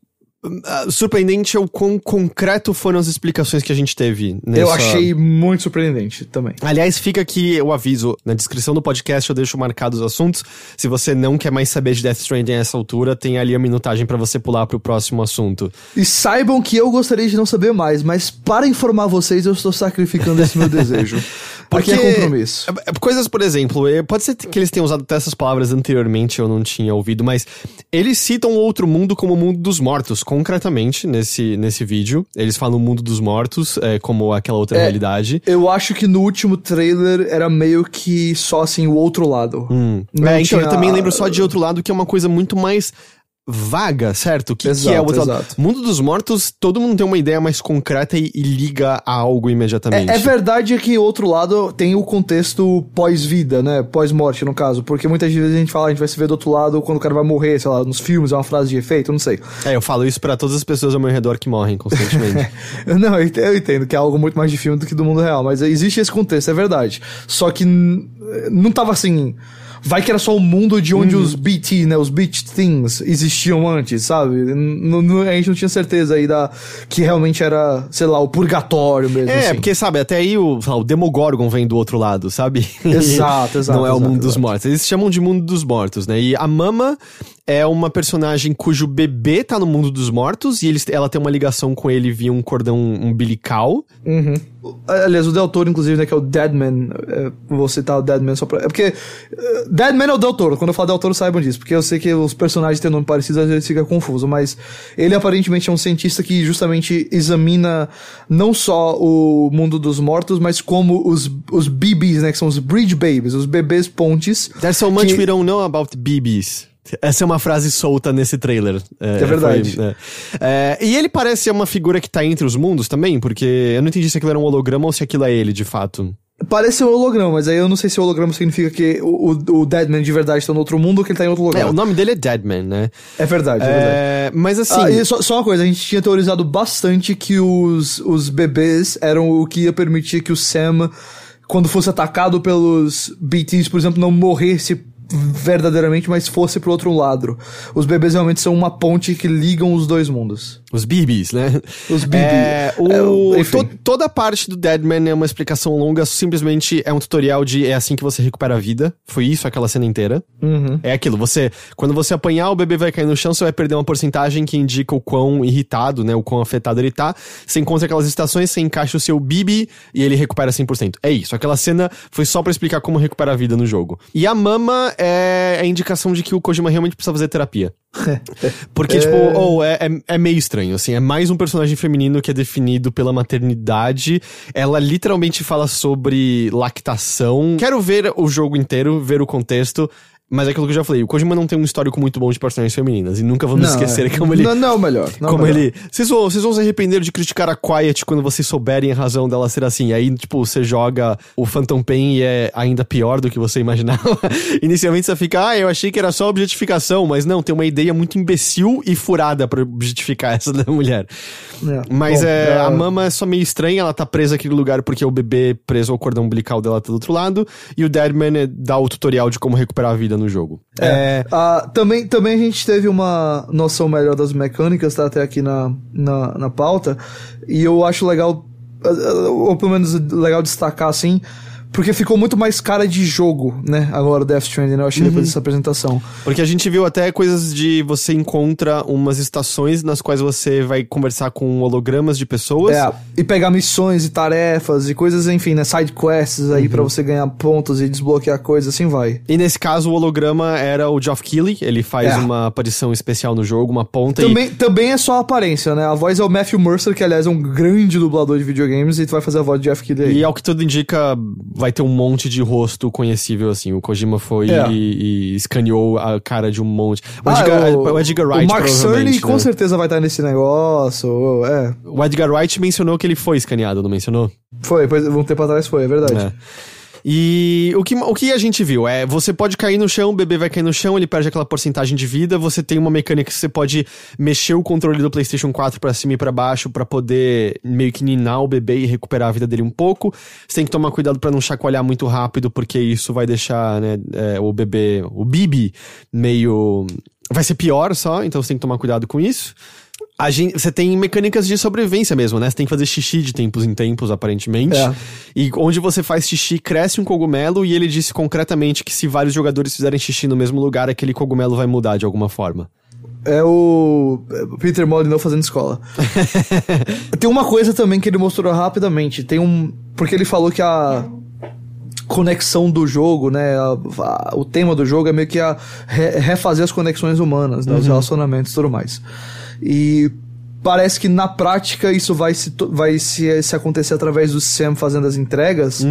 surpreendente é o quão concreto foram as explicações que a gente teve. Nessa... Eu achei muito surpreendente também. Aliás, fica aqui o aviso. Na descrição do podcast eu deixo marcados os assuntos. Se você não quer mais saber de Death Stranding a essa altura, tem ali a minutagem para você pular pro próximo assunto. E saibam que eu gostaria de não saber mais, mas para informar vocês, eu estou sacrificando esse meu desejo. Aqui é compromisso. é- é- Coisas, por exemplo, é, pode ser que eles tenham usado até essas palavras anteriormente, eu não tinha ouvido, mas eles citam o outro mundo como o mundo dos mortos, concretamente, nesse, nesse vídeo. Eles falam o mundo dos mortos é, como aquela outra É. realidade. Eu acho que no último trailer era meio que só assim o outro lado. Não é, então, eu tinha- também lembro só de outro lado que é uma coisa muito mais vaga, certo? O que, que é Exato, o outro lado? exato. Mundo dos mortos, todo mundo tem uma ideia mais concreta e, e liga a algo imediatamente. É, é verdade que o outro lado tem o contexto pós-vida, né? Pós-morte, no caso. Porque muitas vezes a gente fala, a gente vai se ver do outro lado quando o cara vai morrer, sei lá, nos filmes, é uma frase de efeito, não sei. É, eu falo isso pra todas as pessoas ao meu redor que morrem constantemente. Não, eu ente- eu entendo que é algo muito mais de filme do que do mundo real, mas existe esse contexto, é verdade. Só que não tava assim. Vai que era só o mundo de onde os BT, né, os Beat Things existiam antes, sabe? N- a gente não tinha certeza aí da que realmente era, sei lá, o purgatório mesmo. É, assim. porque, sabe, até aí o, o Demogorgon vem do outro lado, sabe? Exato, exato, Não é o exato, mundo dos exato. mortos. Eles chamam de mundo dos mortos, né? E a Mama é uma personagem cujo bebê tá no mundo dos mortos e eles, ela tem uma ligação com ele via um cordão umbilical. Aliás, o Del Toro, inclusive, né, que é o Deadman. É, vou citar o Deadman só pra. É porque. eh, Deadman é o Del Toro. Quando eu falo Del Toro, saibam disso. Porque eu sei que os personagens têm nome parecido, às vezes fica confuso. Mas ele aparentemente é um cientista que justamente examina não só o mundo dos mortos, mas como os, os BBs, né? Que são os Bridge Babies, os bebês pontes. There's so much que- we don't know about BBs. Essa é uma frase solta nesse trailer. É, verdade. foi, é. É, e ele parece ser uma figura que tá entre os mundos também, porque eu não entendi se aquilo era um holograma ou se aquilo é ele, de fato. Parece um holograma, mas aí eu não sei se o holograma significa que o, o, o Deadman de verdade tá no outro mundo ou que ele tá em outro lugar. É, o nome dele é Deadman, né? É verdade, é verdade. É, mas assim. Ah, só, só uma coisa, a gente tinha teorizado bastante que os, os bebês eram o que ia permitir que o Sam, quando fosse atacado pelos BTs, por exemplo, não morresse verdadeiramente, mas fosse pro outro lado. Os bebês realmente são uma ponte que ligam os dois mundos. Os BBs, né? Os BB. É, o, É, to- toda a parte do Deadman é uma explicação longa, simplesmente é um tutorial de é assim que você recupera a vida. Foi isso aquela cena inteira. Uhum. É aquilo, você. Quando você apanhar, o bebê vai cair no chão, você vai perder uma porcentagem que indica o quão irritado, né? O quão afetado ele tá. Você encontra aquelas estações, você encaixa o seu Bibi e ele recupera 100%. É isso. Aquela cena foi só pra explicar como recuperar a vida no jogo. E a Mama é a indicação de que o Kojima realmente precisa fazer terapia. Porque, tipo, ou é, é, é meio estranho, assim, é mais um personagem feminino que é definido pela maternidade. Ela literalmente fala sobre lactação. Quero ver o jogo inteiro, ver o contexto. Mas é aquilo que eu já falei, o Kojima não tem um histórico muito bom de personagens femininas. E nunca vamos esquecer é. como ele. Não, não é o melhor. Não é como melhor. ele. Vocês vão, vocês vão se arrepender de criticar a Quiet quando vocês souberem a razão dela ser assim. Aí, tipo, você joga o Phantom Pain e é ainda pior do que você imaginava. Inicialmente você fica, ah, eu achei que era só objetificação, mas não, tem uma ideia muito imbecil e furada pra objetificar essa da mulher. É. Mas Bom, é, é- a mama é só meio estranha, ela tá presa naquele lugar porque o bebê preso ao cordão umbilical dela tá do outro lado, e o Deadman dá o tutorial de como recuperar a vida no jogo. É. Ah, também, também a gente teve uma noção melhor das mecânicas, tá até aqui na, na, na pauta. E eu acho legal, ah, ah, ou pelo menos legal destacar assim, porque ficou muito mais cara de jogo, né? Agora o Death Stranding, né? Eu achei Uhum. depois dessa apresentação. Porque a gente viu até coisas de você encontra umas estações nas quais você vai conversar com hologramas de pessoas. É, e pegar missões e tarefas e coisas, enfim, né? Side quests aí Uhum. pra você ganhar pontos e desbloquear coisas, assim vai. E nesse caso, o holograma era o Geoff Keighley, ele faz É. uma aparição especial no jogo, uma ponta e Também, também é só a aparência, né? A voz é o Matthew Mercer, que aliás é um grande dublador de videogames, e tu vai fazer a voz de Jeff Keighley. aí. E ao que tudo indica, vai ter um monte de rosto conhecível, assim. O Kojima foi É. e, e escaneou a cara de um monte. O Ah, Edgar, o Edgar Wright, O Mark Cerny provavelmente, com né? certeza vai estar nesse negócio. É, O Edgar Wright mencionou que ele foi escaneado, não mencionou? foi, pois, um tempo atrás foi, é verdade. É. E o que, o que a gente viu é, você pode cair no chão, o bebê vai cair no chão, ele perde aquela porcentagem de vida, você tem uma mecânica que você pode mexer o controle do PlayStation 4 pra cima e pra baixo pra poder meio que ninar o bebê e recuperar a vida dele um pouco. Você tem que tomar cuidado pra não chacoalhar muito rápido, porque isso vai deixar, né, é, o bebê, o Bibi, meio vai ser pior só, então você tem que tomar cuidado com isso. Gente, você tem mecânicas de sobrevivência mesmo, né? Você tem que fazer xixi de tempos em tempos, aparentemente. É. E onde você faz xixi, cresce um cogumelo, e ele disse concretamente que se vários jogadores fizerem xixi no mesmo lugar, aquele cogumelo vai mudar de alguma forma. É o Peter Molyneux fazendo escola. tem uma coisa também que ele mostrou rapidamente. Tem um. Porque ele falou que a. conexão do jogo, né? A- a- o tema do jogo é meio que a re- refazer as conexões humanas, né? os relacionamentos e tudo mais. E parece que na prática isso vai se, vai se, se acontecer através do Sam fazendo as entregas.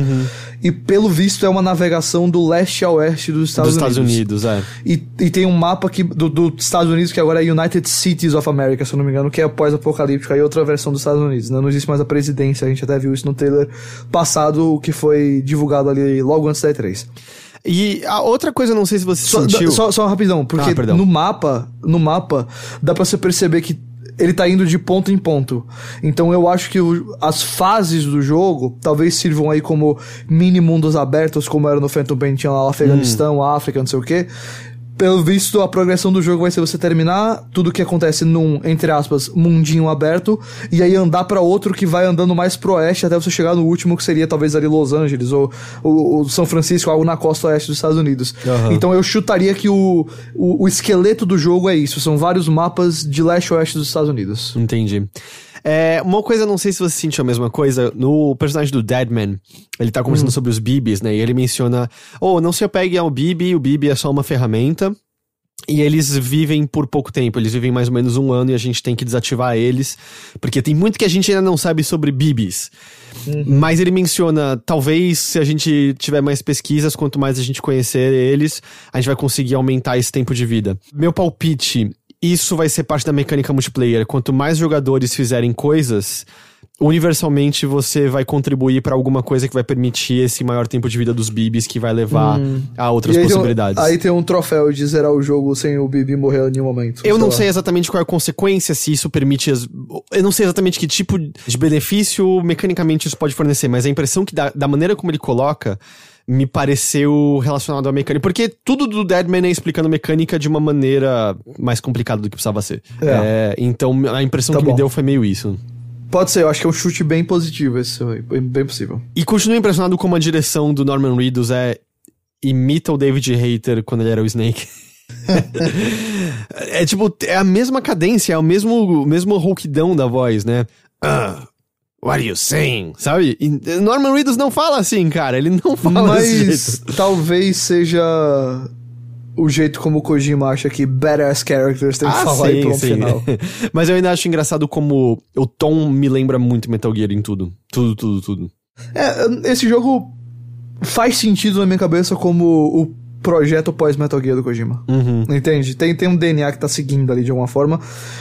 E pelo visto é uma navegação do leste a oeste dos Estados Dos Estados Unidos. Unidos, é. E, e tem um mapa que, do, dos Estados Unidos que agora é United Cities of America, se eu não me engano, que é pós-apocalíptico, aí outra versão dos Estados Unidos, né? Não existe mais a presidência, a gente até viu isso no trailer passado, que foi divulgado ali logo antes da E3. E a outra coisa, eu não sei se você Só, sentiu... só, só rapidão, porque Ah, no mapa, no mapa, dá pra você perceber que ele tá indo de ponto em ponto. Então eu acho que o- as fases do jogo talvez sirvam aí como mini mundos abertos, como era no Phantom Pain, tinha lá o Afeganistão, África, não sei o quê. Pelo visto, a progressão do jogo vai ser você terminar tudo que acontece num, entre aspas, mundinho aberto, e aí andar pra outro que vai andando mais pro oeste até você chegar no último, que seria talvez ali Los Angeles ou, ou, ou São Francisco, algo na costa oeste dos Estados Unidos. Aham. Então eu chutaria que o, o, o esqueleto do jogo é isso: são vários mapas de leste oeste dos Estados Unidos. Entendi. É, uma coisa, não sei se você sentiu a mesma coisa, no personagem do Deadman, ele tá conversando sobre os Bibis, né? E ele menciona: Oh, não se apegue ao Bibi, o Bibi é só uma ferramenta. E eles vivem por pouco tempo, eles vivem mais ou menos um ano e a gente tem que desativar eles, porque tem muito que a gente ainda não sabe sobre Bibis. Mas ele menciona, talvez se a gente tiver mais pesquisas, quanto mais a gente conhecer eles, a gente vai conseguir aumentar esse tempo de vida. Meu palpite, isso vai ser parte da mecânica multiplayer. Quanto mais jogadores fizerem coisas, universalmente você vai contribuir pra alguma coisa que vai permitir esse maior tempo de vida dos Bibis que vai levar a outras aí tem um- possibilidades. aí tem um troféu de zerar o jogo sem o Bibi morrer em nenhum momento. Eu não lá. sei exatamente qual é a consequência, se isso permite. As... Eu não sei exatamente que tipo de benefício mecanicamente isso pode fornecer, mas a impressão que dá, da maneira como ele coloca me pareceu relacionado à mecânica. Porque tudo do Deadman é explicando mecânica de uma maneira mais complicada do que precisava ser. É. É, então a impressão Tá que me bom. deu foi meio isso. Pode ser, eu acho que é um chute bem positivo esse, bem, possível. E continuo impressionado como a direção do Norman Reedus é. imita o David Hater quando ele era o Snake. é tipo, é a mesma cadência, é o mesmo, mesmo rouquidão da voz, né? Ah, what are you saying? Sabe? E Norman Reedus não fala assim, cara. Ele não fala Mas jeito. talvez seja o jeito como o Kojima acha que badass characters tem que falar aí pronto final. Mas eu ainda acho engraçado como o tom me lembra muito Metal Gear em tudo. Tudo, tudo, tudo. É, esse jogo faz sentido na minha cabeça como o projeto pós-Metal Gear do Kojima. Entende? Tem, tem um DNA que tá seguindo ali de alguma forma.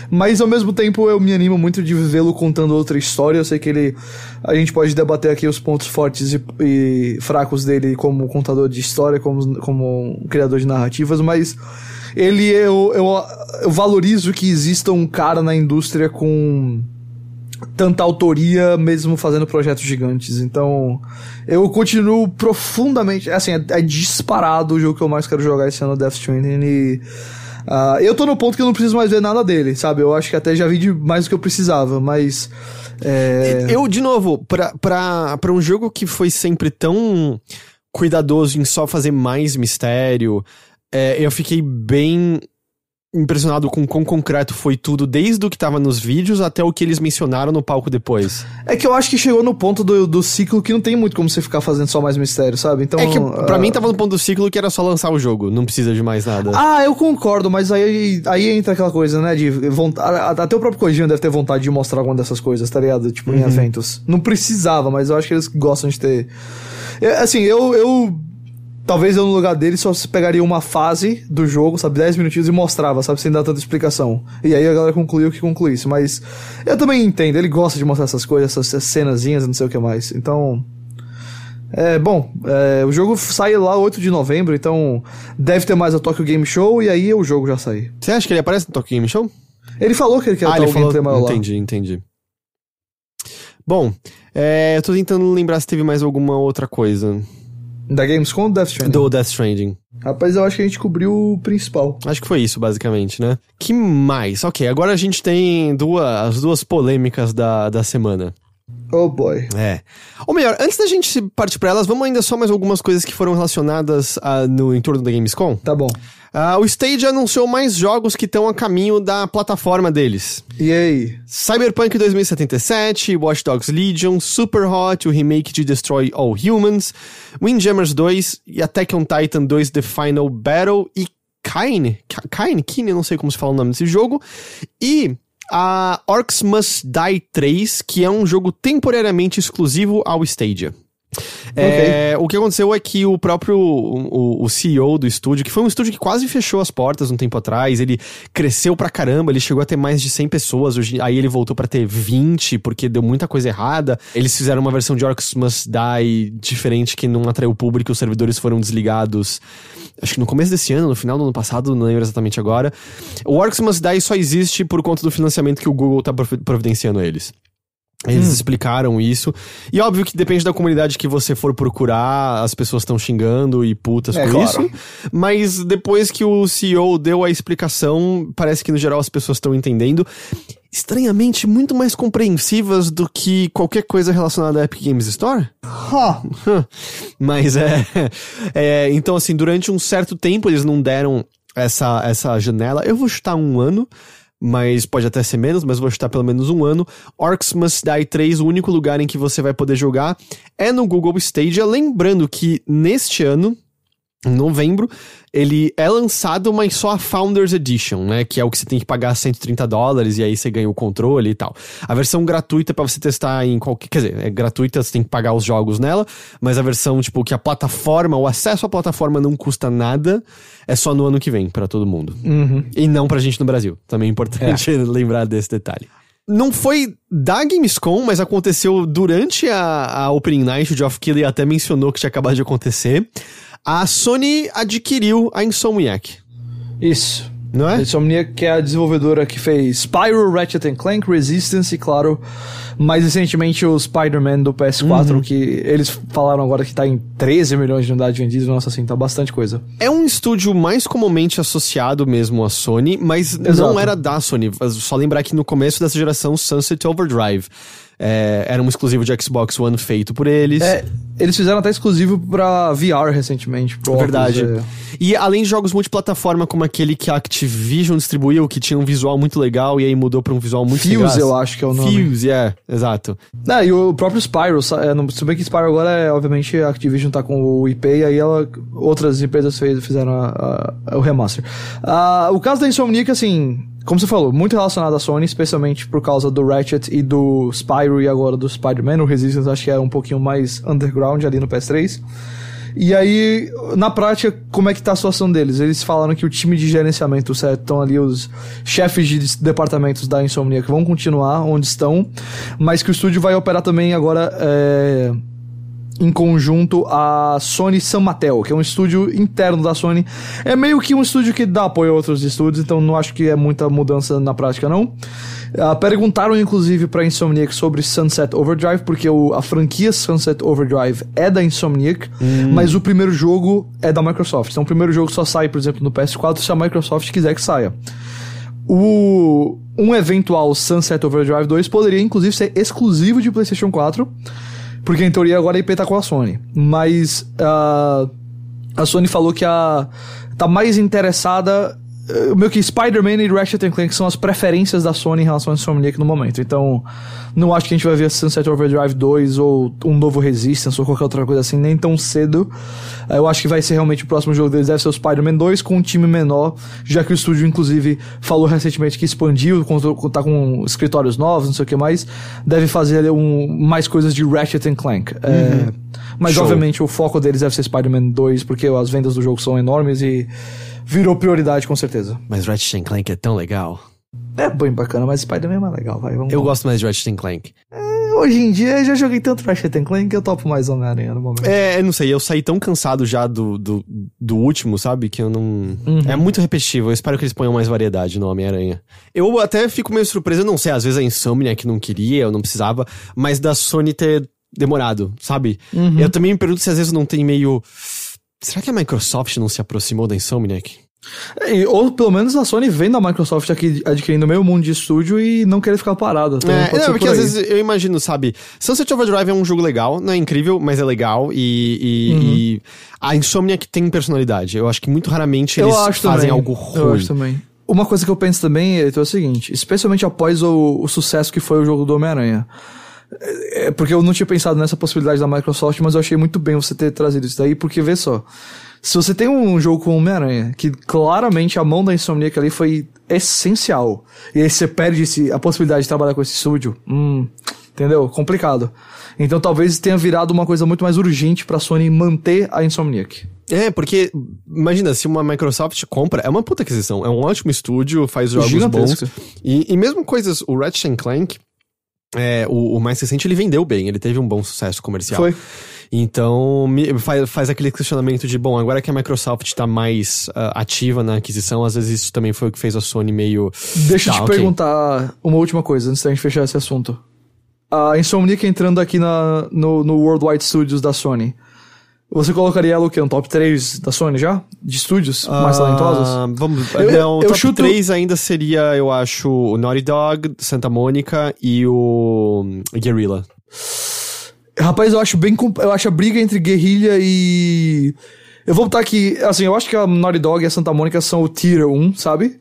Mas ao mesmo tempo eu me animo muito de vê-lo contando outra história. Eu sei que ele. A gente pode debater aqui os pontos fortes e, e fracos dele como contador de história, como, como um criador de narrativas, mas. Ele, eu, eu, eu valorizo que exista um cara na indústria com tanta autoria, mesmo fazendo projetos gigantes. Então, eu continuo profundamente. Assim, é, é disparado o jogo que eu mais quero jogar esse ano, Death Stranding. E. ah, eu tô no ponto que eu não preciso mais ver nada dele, sabe? Eu acho que até já vi de mais do que eu precisava, mas. É, Eu, de novo, pra, pra, pra um jogo que foi sempre tão cuidadoso em só fazer mais mistério, é, eu fiquei bem impressionado com quão concreto foi tudo, desde o que tava nos vídeos até o que eles mencionaram no palco depois. é que eu acho que chegou no ponto do, do ciclo que não tem muito como você ficar fazendo só mais mistério, sabe? Então. é que pra ah, mim tava no ponto do ciclo que era só lançar o jogo, não precisa de mais nada. Ah, eu concordo, mas aí, aí entra aquela coisa, né? De vontade. Até o próprio Kojima deve ter vontade de mostrar alguma dessas coisas, tá ligado? Tipo, em eventos. Não precisava, mas eu acho que eles gostam de ter. É, assim, eu. eu talvez eu no lugar dele só pegaria uma fase do jogo, sabe? 10 minutinhos e mostrava, sabe? Sem dar tanta explicação. E aí a galera concluiu que concluísse. Mas eu também entendo, ele gosta de mostrar essas coisas, essas cenazinhas, não sei o que mais. Então. É, bom, é, o jogo sai lá 8 de novembro, então deve ter mais a Tokyo Game Show e aí o jogo já sai. Você acha que ele aparece no Tokyo Game Show? Ele falou que ele quer ah, ele falou. gameplay maior lá. Entendi, entendi. Bom, é, eu tô tentando lembrar se teve mais alguma outra coisa. Da Gamescom ou Death Stranding? Do Death Stranding. Rapaz, eu acho que a gente cobriu o principal. Acho que foi isso, basicamente, né? Que mais? Ok, agora a gente tem duas, as duas polêmicas da, da semana. Oh boy. É. Ou melhor, antes da gente partir pra elas, vamos ainda só mais algumas coisas que foram relacionadas a, no entorno da Gamescom. Tá bom. Ah, o Stage anunciou mais jogos que estão a caminho da plataforma deles. E aí? Cyberpunk 2077, Watch Dogs Legion, Super Hot, o remake de Destroy All Humans, Windjammers 2 e Attack on Titan 2 The Final Battle e Kine, Kine, Kine, eu não sei como se fala o nome desse jogo, e a Orcs Must Die 3, que é um jogo temporariamente exclusivo ao Stadia. É, o que aconteceu é que o próprio o, o, CEO do estúdio, que foi um estúdio que quase fechou as portas um tempo atrás, ele cresceu pra caramba, ele chegou a ter mais de 100 pessoas, hoje, aí ele voltou para ter 20, porque deu muita coisa errada. Eles fizeram uma versão de Orcs Must Die diferente que não atraiu o público, os servidores foram desligados, acho que no começo desse ano, no final do ano passado, não lembro exatamente agora. O Orcs Must Die só existe por conta do financiamento que o Google tá providenciando a eles. Eles hum. explicaram isso. E óbvio que depende da comunidade que você for procurar, as pessoas estão xingando e putas é, por claro. isso. Mas depois que o CEO deu a explicação, parece que no geral as pessoas estão entendendo. Estranhamente, muito mais compreensivas do que qualquer coisa relacionada à Epic Games Store. Huh. Mas é, é. Então, assim, durante um certo tempo eles não deram essa, essa janela. Eu vou chutar um ano mas pode até ser menos, mas vou chutar pelo menos um ano. Orcs Must Die 3, o único lugar em que você vai poder jogar é no Google Stadia. Lembrando que neste ano, em novembro, ele é lançado, mas só a Founders Edition, né? Que é o que você tem que pagar 130 dólares e aí você ganha o controle e tal. A versão gratuita para você testar em qualquer. Quer dizer, é gratuita, você tem que pagar os jogos nela, mas a versão, tipo, que a plataforma, o acesso à plataforma não custa nada, é só no ano que vem para todo mundo. Uhum. E não pra gente no Brasil. Também é importante é. lembrar desse detalhe. Não foi da Gamescom, mas aconteceu durante a, a Opening Night. O Geoff Keighley até mencionou que tinha acabado de acontecer. A Sony adquiriu a Insomniac. Isso. Não é? A Insomniac que é a desenvolvedora que fez Spyro, Ratchet Clank, Resistance e, claro, mais recentemente o Spider-Man do PS4, uhum. que eles falaram agora que tá em 13 milhões de unidades vendidas. Nossa, assim, tá bastante coisa. É um estúdio mais comumente associado mesmo à Sony, mas Exato. não era da Sony. Só lembrar que no começo dessa geração, Sunset Overdrive é, era um exclusivo de Xbox One feito por eles. É, eles fizeram até exclusivo pra VR recentemente. Pro Verdade. É. E além de jogos multiplataforma como aquele que a Activision distribuiu, que tinha um visual muito legal e aí mudou pra um visual muito Fuse, eu acho que é o nome. Fuse, é, exato. Ah, e o próprio Spyro, é, se bem que Spyro agora é, obviamente, a Activision tá com o IP e aí ela, outras empresas fez, fizeram a, a, o remaster. Ah, o caso da Insomniac, assim, como você falou, muito relacionado à Sony, especialmente por causa do Ratchet e do Spyro e agora do Spider-Man. O Resistance acho que era um pouquinho mais underground ali no PS3. E aí, na prática, como é que tá a situação deles? Eles falaram que o time de gerenciamento, certo? Estão ali os chefes de departamentos da Insomnia que vão continuar onde estão, mas que o estúdio vai operar também agora é, em conjunto a Sony San Mateo, que é um estúdio interno da Sony. É meio que um estúdio que dá apoio a outros estúdios, então não acho que é muita mudança na prática, não. Uh, perguntaram inclusive pra Insomniac sobre Sunset Overdrive, porque o, a franquia Sunset Overdrive é da Insomniac, hum. mas o primeiro jogo é da Microsoft. Então o primeiro jogo só sai, por exemplo, no PS4 se a Microsoft quiser que saia. O, um eventual Sunset Overdrive 2 poderia inclusive ser exclusivo de PlayStation 4 porque em teoria agora a IP tá com a Sony. Mas uh, a Sony falou que a, tá mais interessada meio que Spider-Man e Ratchet Clank são as preferências da Sony em relação a Insomniac no momento. Então, não acho que a gente vai ver Sunset Overdrive 2 ou um novo Resistance ou qualquer outra coisa assim, nem tão cedo. Eh, eu acho que vai ser realmente o próximo jogo deles, deve ser o Spider-Man 2 com um time menor, já que o estúdio, inclusive, falou recentemente que expandiu, tá com escritórios novos, não sei o que mais. Deve fazer um, mais coisas de Ratchet Clank. É, uhum. É, mas, Show. obviamente, o foco deles deve ser Spider-Man 2, porque as vendas do jogo são enormes e virou prioridade com certeza. Mas Ratchet Clank é tão legal. É bem bacana, mas Spider-Man é mais legal, vai. Vamos eu lá. gosto mais de Ratchet Clank. É, hoje em dia eu já joguei tanto Ratchet Clank que eu topo mais Homem-Aranha no momento. É, não sei, eu saí tão cansado já do, do, do último, sabe? Que eu não. Uhum. É muito repetitivo. Eu espero que eles ponham mais variedade no Homem-Aranha. Eu até fico meio surpreso, eu não sei, às vezes a Insomnia que não queria, eu não precisava, mas da Sony ter demorado, sabe? Uhum. Eu também me pergunto se às vezes não tem meio. Será que a Microsoft não se aproximou da Insomniac? E- Ou pelo menos a Sony vendo a Microsoft aqui adquirindo meio mundo de estúdio e não querer ficar parada. Também É, pode não, porque por às vezes eu imagino, sabe? Sunset Overdrive é um jogo legal, não é incrível, mas é legal e, e- Uhum. e a Insomniac tem personalidade. Eu acho que muito raramente Eu eles fazem também. algo Eu ruim. acho também. Uma coisa que eu penso também Heitor, é o seguinte, especialmente após o, o sucesso que foi o jogo do Homem-Aranha. É, é porque eu não tinha pensado nessa possibilidade da Microsoft, mas eu achei muito bem você ter trazido isso daí, porque vê só. Se você tem um jogo com Homem-Aranha, que claramente a mão da Insomniac ali foi essencial, e aí você perde esse- a possibilidade de trabalhar com esse estúdio, hum, entendeu? Complicado. Então talvez tenha virado uma coisa muito mais urgente pra Sony manter a Insomniac. É, porque, imagina, se uma Microsoft compra, é uma puta aquisição, é um ótimo estúdio, faz jogos Gigantesco. bons. E, e mesmo coisas, o Ratchet Clank, é, o, o mais recente, ele vendeu bem, ele teve um bom sucesso comercial. Foi. Então, me- faz, faz aquele questionamento de, bom, agora que a Microsoft tá mais ah, ativa na aquisição, às vezes isso também foi o que fez a Sony meio... Deixa eu Tá, te ok. perguntar uma última coisa antes da gente fechar esse assunto. A Insomniac entrando aqui na, no, no Worldwide Studios da Sony. Você colocaria ela o quê? Um top 3 da Sony já? De estúdios mais talentosos? Ah, Vamos, Eu- não, eu top chuto- 3 ainda seria, eu acho, o Naughty Dog, Santa Mônica e o hum, Guerrilla. Rapaz, eu acho bem. Eu acho a briga entre Guerrilha e. Eu vou botar aqui. Assim, eu acho que a Naughty Dog e a Santa Mônica são o Tier 1, sabe?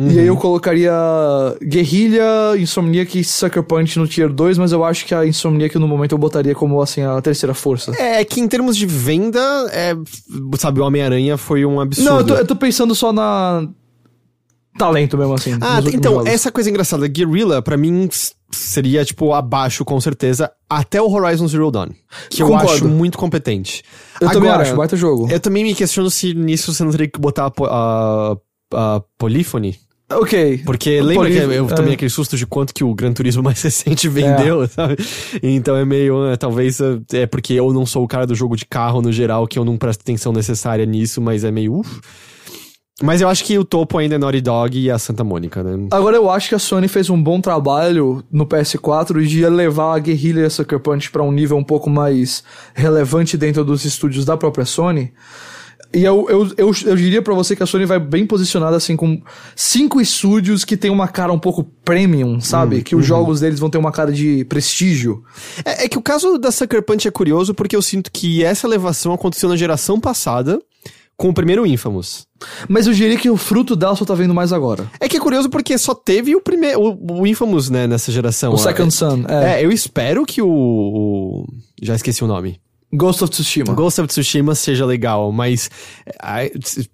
E aí eu colocaria Guerrilha, Insomniac e Sucker Punch no Tier 2, mas eu acho que a Insomniac no momento eu botaria como assim a terceira força. É que em termos de venda, é, sabe, o Homem-Aranha foi um absurdo. Não, eu tô, eu tô pensando só na. Talento mesmo assim. Ah, então, essa coisa engraçada, Guerrilla, pra mim, seria, tipo, abaixo, com certeza, até o Horizon Zero Dawn. Que eu Concordo. acho muito competente. Eu também Agora, acho, baita jogo. Eu também me questiono se nisso você não teria que botar a, a, a Polyphony. Ok. Porque lembra que eu é. tomei aquele susto de quanto que o Gran Turismo mais recente vendeu, sabe? Então é meio, ah, talvez ah, é porque eu não sou o cara do jogo de carro no geral, que eu não presto atenção necessária nisso, mas é meio uff. Mas eu acho que o topo ainda é Naughty Dog e a Santa Mônica, né? Agora eu acho que a Sony fez um bom trabalho no PS4 de levar a Guerrilla e a Sucker Punch pra um nível um pouco mais relevante dentro dos estúdios da própria Sony. E eu, eu, eu, eu diria pra você que a Sony vai bem posicionada assim com cinco estúdios que tem uma cara um pouco premium, sabe? que os jogos deles vão ter uma cara de prestígio. É, é que o caso da Sucker Punch é curioso porque eu sinto que essa elevação aconteceu na geração passada com o primeiro Infamous. Mas eu diria que o fruto dela só tá vendo mais agora. É que é curioso porque só teve o primeiro, o, o Infamous, né, nessa geração. O Second Son, é. É, eu espero que o, o- Já esqueci o nome. Ghost of Tsushima. Ghost of Tsushima seja legal, mas.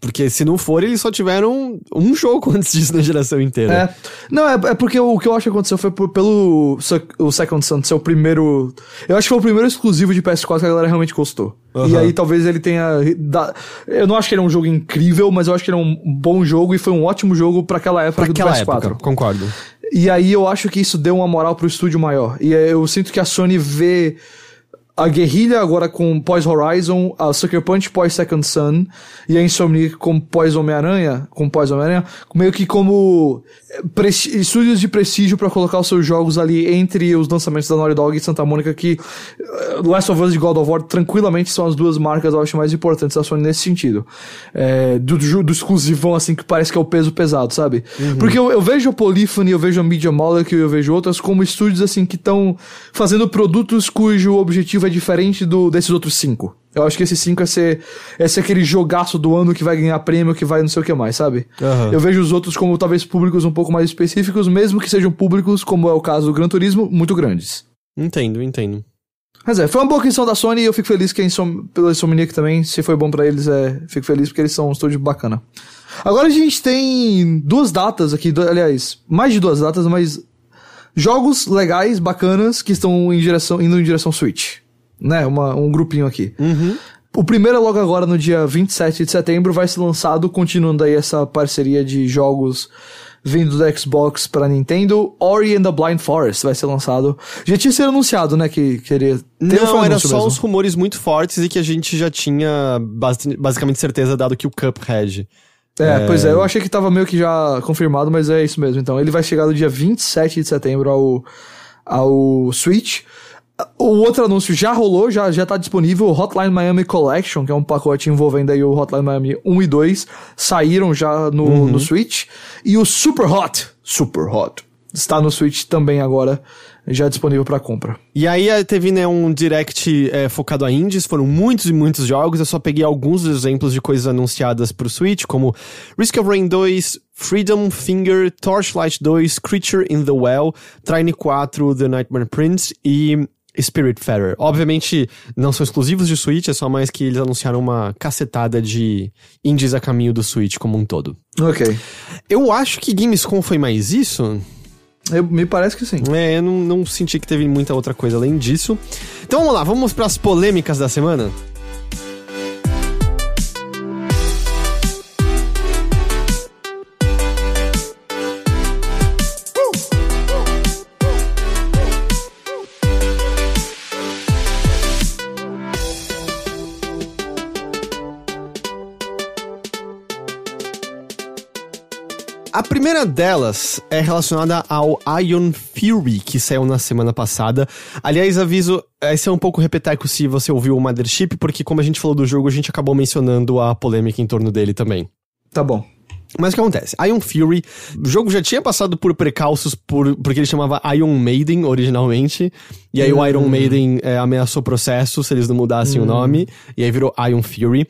Porque se não for, eles só tiveram um jogo antes disso na geração inteira. É. Não, é, é porque o que eu acho que aconteceu foi por- pelo o Second Son ser o primeiro. Eu acho que foi o primeiro exclusivo de PS4 que a galera realmente gostou. E aí talvez ele tenha. da- Eu não acho que ele é um jogo incrível, mas eu acho que ele é um bom jogo e foi um ótimo jogo pra aquela época Pra do aquela PS4. época, concordo. E aí eu acho que isso deu uma moral pro estúdio maior. E eu sinto que a Sony vê a Guerrilha agora com pós-Horizon, a Sucker Punch pós-Second Son e a Insomniac com pós-Homem-Aranha, com pós-Homem-Aranha, meio que como eh, estúdios de prestígio pra colocar os seus jogos ali entre os lançamentos da Naughty Dog e Santa Mônica, que eh, Last of Us e God of War tranquilamente são as duas marcas, eu acho, mais importantes da Sony nesse sentido. É, do, do, exclusivão, assim, que parece que é o peso pesado, sabe? Porque eu, eu vejo a Polyphony, eu vejo a Media Molecule, eu vejo outras como estúdios, assim, que estão fazendo produtos cujo objetivo é diferente do desses outros cinco. Eu acho que esses cinco é ser, é ser aquele jogaço do ano que vai ganhar prêmio, que vai não sei o que mais, sabe? Aham. Eu vejo os outros como talvez públicos um pouco mais específicos, mesmo que sejam públicos, como é o caso do Gran Turismo, muito grandes. Entendo, entendo. Mas é, foi uma boa aquisição da Sony e eu fico feliz que a Insom pela Insomniac também, se foi bom pra eles, é, fico feliz porque eles são um estúdio bacana. Agora a gente tem duas datas aqui, do- aliás, mais de duas datas, mas jogos legais, bacanas, que estão em direção, indo em direção Switch. Né, uma, um grupinho aqui. O primeiro é logo agora, no dia 27 de setembro, vai ser lançado, continuando aí essa parceria de jogos vindo da Xbox pra Nintendo. Ori and the Blind Forest vai ser lançado. Já tinha sido anunciado, né, que queria... Não, era só mesmo. os rumores muito fortes e que a gente já tinha basi- basicamente certeza dado que o Cuphead. É, pois é, eu achei que tava meio que já confirmado, mas é isso mesmo. Então, ele vai chegar no dia 27 de setembro ao, ao Switch. O outro anúncio já rolou, já, já tá disponível, o Hotline Miami Collection, que é um pacote envolvendo aí o Hotline Miami 1 e 2, saíram já no, Uhum. no Switch. E o Super Hot, Super Hot, está no Switch também agora, já disponível para compra. E aí teve né, um direct eh, focado a indies, foram muitos e muitos jogos, eu só peguei alguns exemplos de coisas anunciadas pro Switch, como Risk of Rain 2, Freedom Finger, Torchlight 2, Creature in the Well, Trine 4, The Nightmare Prince e Spiritfarer. Obviamente não são exclusivos de Switch, é só mais que eles anunciaram uma cacetada de indies a caminho do Switch como um todo. Ok. Eu acho que Gamescom foi mais isso. Eu- me parece que sim. É, eu não, não senti que teve muita outra coisa além disso. Então vamos lá, vamos para as polêmicas da semana? A primeira delas é relacionada ao Ion Fury, que saiu na semana passada. Aliás, aviso, esse é um pouco repeteco se você ouviu o Mothership, porque como a gente falou do jogo, a gente acabou mencionando a polêmica em torno dele também. Tá bom. Mas o que acontece? Ion Fury, o jogo já tinha passado por precalços por, porque ele chamava Iron Maiden originalmente. E aí o Iron Maiden é, ameaçou processo se eles não mudassem o nome. E aí virou Ion Fury.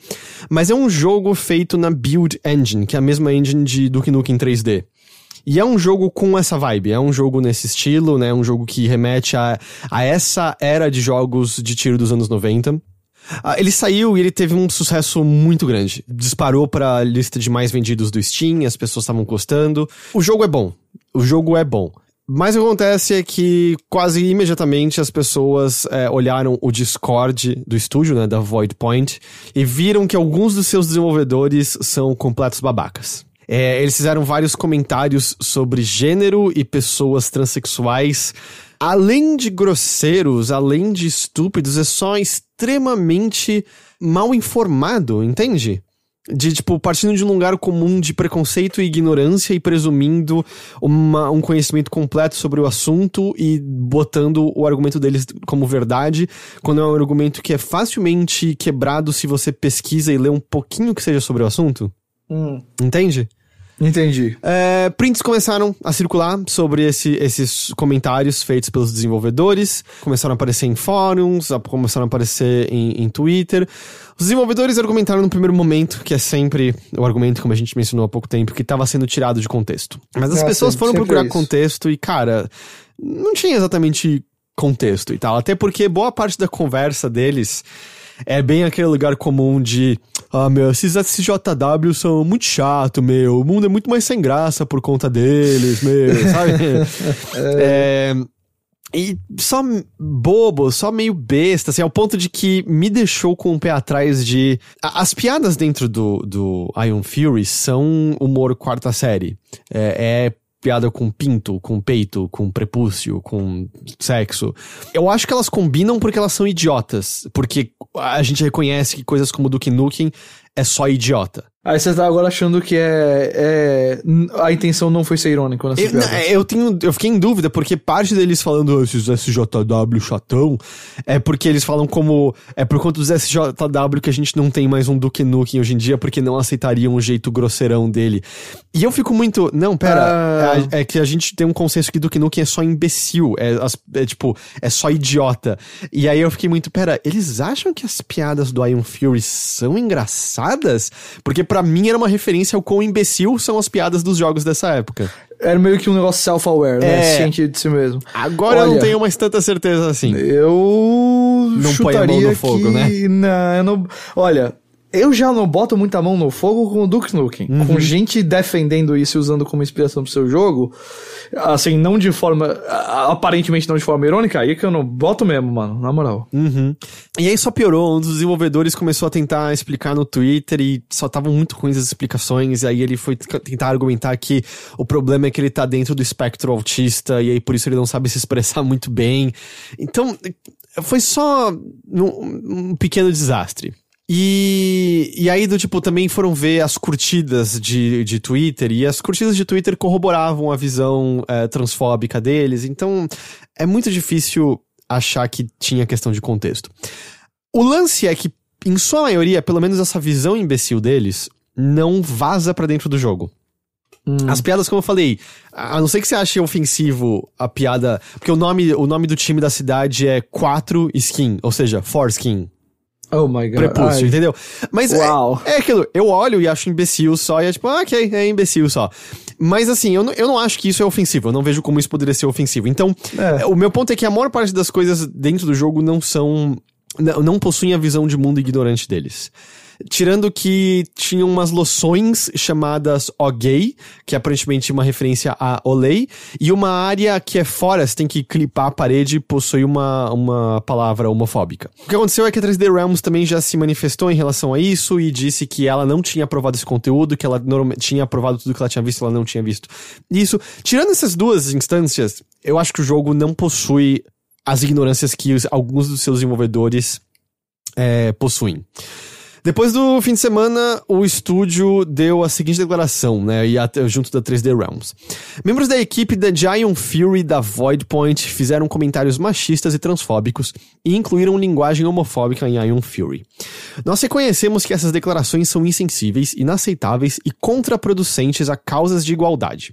Mas é um jogo feito na Build Engine, que é a mesma engine de Duke Nukem 3D. E é um jogo com essa vibe, é um jogo nesse estilo, né? Um jogo que remete a, a essa era de jogos de tiro dos anos 90. Ah, ele saiu e ele teve um sucesso muito grande. Disparou pra lista de mais vendidos do Steam, as pessoas estavam gostando. O jogo é bom. O jogo é bom. Mas o que acontece é que quase imediatamente as pessoas é, olharam o Discord do estúdio, né, da Void Point, e viram que alguns dos seus desenvolvedores são completos babacas. É, eles fizeram vários comentários sobre gênero e pessoas transexuais. Além de grosseiros, além de estúpidos, é só extremamente mal informado, entende? De, tipo, partindo de um lugar comum de preconceito e ignorância e presumindo uma- um conhecimento completo sobre o assunto e botando o argumento deles como verdade, quando é um argumento que é facilmente quebrado se você pesquisa e lê um pouquinho que seja sobre o assunto. Entende? Entendi. É, prints começaram a circular sobre esse- esses comentários feitos pelos desenvolvedores, começaram a aparecer em fóruns, começaram a aparecer em, em Twitter. Os desenvolvedores argumentaram no primeiro momento, que é sempre o argumento, como a gente mencionou há pouco tempo, que estava sendo tirado de contexto. Mas as Ah, pessoas sim, foram sempre procurar isso. contexto e, cara, não tinha exatamente contexto e tal. Até porque boa parte da conversa deles é bem aquele lugar comum de. Ah, meu, esses SJW são muito chato, meu. O mundo é muito mais sem graça por conta deles, meu, sabe? é. E só bobo, só meio besta, assim, ao ponto de que me deixou com o pé atrás de. As piadas dentro do, do Iron Fury são humor quarta série. É, é piada com pinto, com peito, com prepúcio, com sexo. Eu acho que elas combinam porque elas são idiotas. Porque a gente reconhece que coisas como Duke Nukem é só idiota. Aí você tá agora achando que é, é- A intenção não foi ser irônico nessa Eu, piada. eu tenho, eu fiquei em dúvida, porque parte deles falando "Ah, esses SJW chatão é porque eles falam como. É por conta dos SJW que a gente não tem mais um Duke Nukem hoje em dia, porque não aceitariam o jeito grosseirão dele. E eu fico muito. Não, pera. Ah. É, é que a gente tem um consenso que Duke Nukem é só imbecil. É, é tipo, é só idiota. E aí eu fiquei muito. Pera, eles acham que as piadas do Iron Fury são engraçadas? Porque pra mim era uma referência ao quão imbecil são as piadas dos jogos dessa época. Era meio que um negócio self-aware, né? É. Ciente de si mesmo. Agora eu não Olha, tenho mais tanta certeza assim. Eu Não põe a mão no fogo, que... né? Não, eu não... Olha, eu já não boto muita mão no fogo com o Duke Nukem. Uhum. Com gente defendendo isso e usando como inspiração pro seu jogo, assim, não de forma... Aparentemente não de forma irônica, aí que eu não boto mesmo, mano, na moral. Uhum. E aí só piorou, um dos desenvolvedores começou a tentar explicar no Twitter e só estavam muito ruins as explicações, e aí ele foi tentar argumentar que o problema é que ele tá dentro do espectro autista, e aí por isso ele não sabe se expressar muito bem. Então, foi só um pequeno desastre. E, e aí, do tipo, também foram ver as curtidas de, de Twitter, e as curtidas de Twitter corroboravam a visão eh, transfóbica deles, então é muito difícil achar que tinha questão de contexto. O lance é que, em sua maioria, pelo menos essa visão imbecil deles, não vaza pra dentro do jogo. As piadas, como eu falei, a não ser que você ache ofensivo a piada. Porque o nome, o nome do time da cidade é 4 Skin, ou seja, 4 Skin. Oh my god. Prepúcio, Ai. entendeu? Mas é, é aquilo, eu olho e acho imbecil só, e é tipo, ah, ok, é imbecil só. Mas assim, eu não, eu não acho que isso é ofensivo, eu não vejo como isso poderia ser ofensivo. Então, É. o meu ponto é que a maior parte das coisas dentro do jogo não são. Não, não possuem a visão de mundo ignorante deles. Tirando que tinham umas loções chamadas Ogay, que é aparentemente uma referência a Olay, e uma área que é fora, você tem que clipar a parede, possui uma, uma palavra homofóbica. O que aconteceu é que a 3D Realms também já se manifestou em relação a isso e disse que ela não tinha aprovado esse conteúdo, que ela tinha aprovado tudo que ela tinha visto, ela não tinha visto isso. Tirando essas duas instâncias, eu acho que o jogo não possui as ignorâncias que os- alguns dos seus desenvolvedores é, possuem. Depois do fim de semana, o estúdio deu a seguinte declaração, né, e até- junto da 3D Realms. Membros da equipe da Giant Fury da Void Point fizeram comentários machistas e transfóbicos e incluíram linguagem homofóbica em Ion Fury. Nós reconhecemos que essas declarações são insensíveis, inaceitáveis e contraproducentes a causas de igualdade.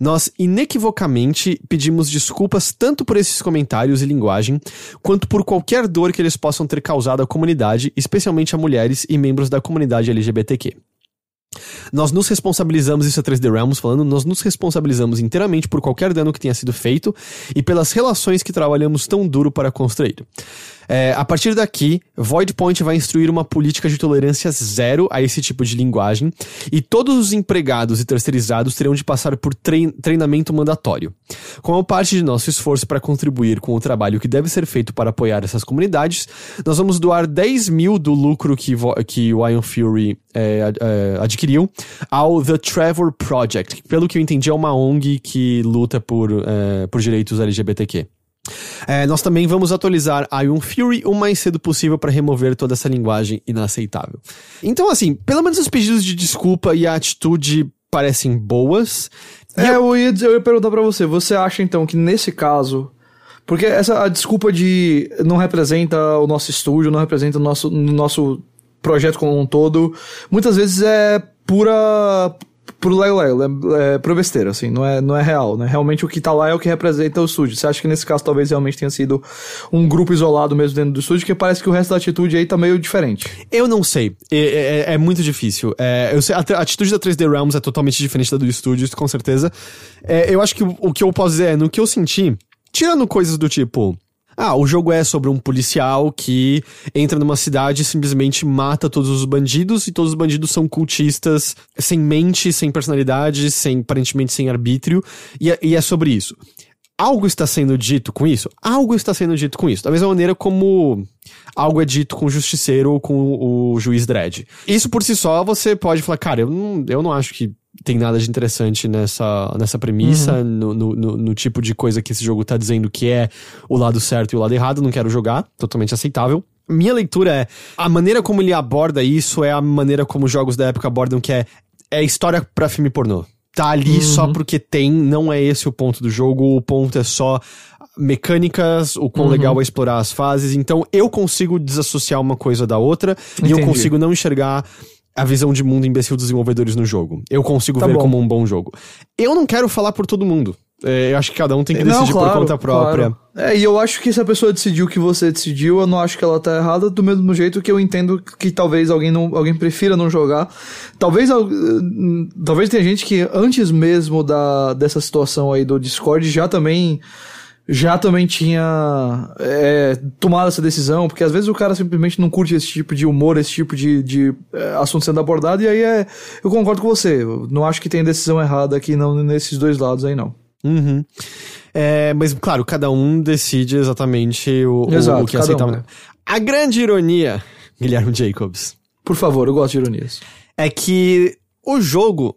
Nós inequivocamente pedimos desculpas tanto por esses comentários e linguagem, quanto por qualquer dor que eles possam ter causado à comunidade, especialmente a mulheres e membros da comunidade LGBTQ. Nós nos responsabilizamos, isso é 3D Realms falando, nós nos responsabilizamos inteiramente por qualquer dano que tenha sido feito e pelas relações que trabalhamos tão duro para construir. É, a partir daqui, Void Point vai instruir uma política de tolerância zero a esse tipo de linguagem e todos os empregados e terceirizados terão de passar por trein- treinamento mandatório. Como parte de nosso esforço para contribuir com o trabalho que deve ser feito para apoiar essas comunidades, nós vamos doar 10 mil do lucro que, que o Iron Fury é, é, adquiriu ao The Trevor Project, que, pelo que eu entendi é uma ONG que luta por, é, por direitos LGBTQ. É, nós também vamos atualizar Iron Fury o mais cedo possível para remover toda essa linguagem inaceitável. Então, assim, pelo menos os pedidos de desculpa e a atitude parecem boas. E É, eu ia, dizer- eu ia perguntar pra você, você acha então que nesse caso. Porque essa a desculpa de não representa o nosso estúdio, não representa o nosso, o nosso projeto como um todo, muitas vezes é pura. Pro lego-lego, é, é pura besteira, assim, não é, não é real, né? Realmente o que tá lá é o que representa o estúdio. Você acha que nesse caso talvez realmente tenha sido um grupo isolado mesmo dentro do estúdio, que parece que o resto da atitude aí tá meio diferente. Eu não sei. É, é- é muito difícil. É, sei, a, a atitude da 3D Realms é totalmente diferente da do estúdio, com certeza. É, eu acho que o, o que eu posso dizer é, no que eu senti, tirando coisas do tipo. Ah, o jogo é sobre um policial que entra numa cidade e simplesmente mata todos os bandidos, e todos os bandidos são cultistas sem mente, sem personalidade, sem aparentemente sem arbítrio, e é, e é sobre isso. Algo está sendo dito com isso? Algo está sendo dito com isso. Da mesma maneira como algo é dito com o justiceiro ou com o juiz Dredd. Isso por si só você pode falar, cara, eu não, eu não acho que tem nada de interessante nessa, nessa premissa, no, no, no- no tipo de coisa que esse jogo tá dizendo que é o lado certo e o lado errado, não quero jogar, totalmente aceitável. Minha leitura é, a maneira como ele aborda isso é a maneira como os jogos da época abordam, que é, é história pra filme pornô. Tá ali só porque tem, não é esse o ponto do jogo, o ponto é só mecânicas, o quão legal é explorar as fases. Então eu consigo desassociar uma coisa da outra e eu Entendi. consigo não enxergar a visão de mundo imbecil dos desenvolvedores no jogo. Eu consigo Tá ver bom. como um bom jogo. Eu não quero falar por todo mundo. É, eu acho que cada um tem que decidir por conta própria. claro. É, e eu acho que se a pessoa decidiu o que você decidiu, eu não acho que ela tá errada, do mesmo jeito que eu entendo que talvez alguém não, alguém prefira não jogar. Talvez al- talvez tenha gente que antes mesmo da dessa situação aí do Discord já também já também tinha é, tomado essa decisão, porque às vezes o cara simplesmente não curte esse tipo de humor, esse tipo de, de é, assunto sendo abordado, e aí é. Eu concordo com você. Não acho que tem decisão errada aqui não, nesses dois lados aí, não. Uhum. É, mas, claro, cada um decide exatamente o, Exato, o que aceitar. um, né? A grande ironia, Guilherme Jacobs, Por favor, eu gosto de ironias. é que o jogo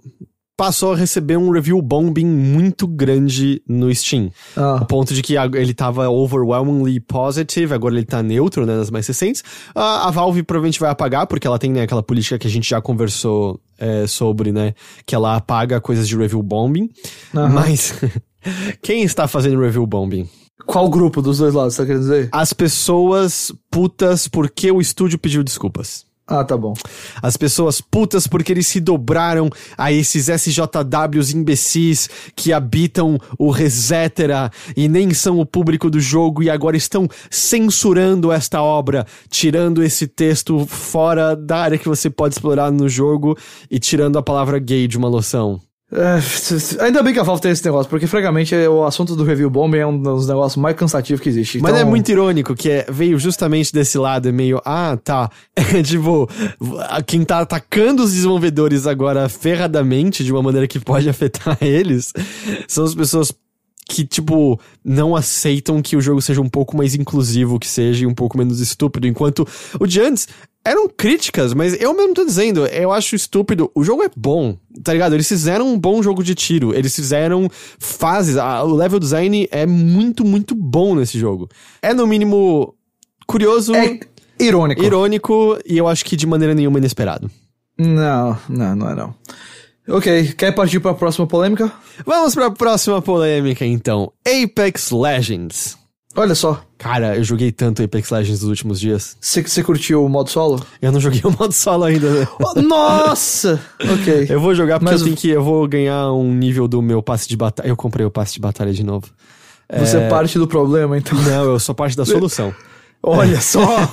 passou a receber um review bombing muito grande no Steam. Ah. A ponto de que ele tava overwhelmingly positive, agora ele tá neutro, né, nas mais recentes. A, a Valve provavelmente vai apagar, porque ela tem, né, aquela política que a gente já conversou é, sobre, né, que ela apaga coisas de review bombing. Aham. Mas, quem está fazendo review bombing? Qual grupo dos dois lados, tá querendo dizer? As pessoas putas porque o estúdio pediu desculpas. Ah, tá bom. As pessoas putas porque eles se dobraram a esses SJWs imbecis que habitam o Resetera e nem são o público do jogo e agora estão censurando esta obra, tirando esse texto fora da área que você pode explorar no jogo e tirando a palavra gay de uma loção. É, ainda bem que a Valve tem esse negócio, porque francamente o assunto do review bombing é um dos negócios mais cansativos que existe. Mas Então, é muito irônico que é, veio justamente desse lado, é meio, ah, tá. É, tipo, quem tá atacando os desenvolvedores agora ferradamente, de uma maneira que pode afetar eles, são as pessoas que, tipo, não aceitam que o jogo seja um pouco mais inclusivo, que seja e um pouco menos estúpido, enquanto o de antes eram críticas, mas eu mesmo tô dizendo, eu acho estúpido. O jogo é bom, tá ligado? Eles fizeram um bom jogo de tiro, eles fizeram fases, a- o level design é muito, muito bom nesse jogo. É, no mínimo, curioso, É irônico. irônico e eu acho que de maneira nenhuma inesperado. Não, não, não é não. Ok, quer partir pra próxima polêmica? Vamos pra próxima polêmica, então. Apex Legends. Olha só, Cara, eu joguei tanto Apex Legends nos últimos dias. você curtiu o modo solo? Eu não joguei o modo solo ainda. né? Oh, Nossa! ok. Eu vou jogar porque Mas eu tenho que. Eu vou ganhar um nível do meu passe de batalha. Eu comprei o passe de batalha de novo. Você é parte do problema, então. Não, eu sou parte da solução. Olha só!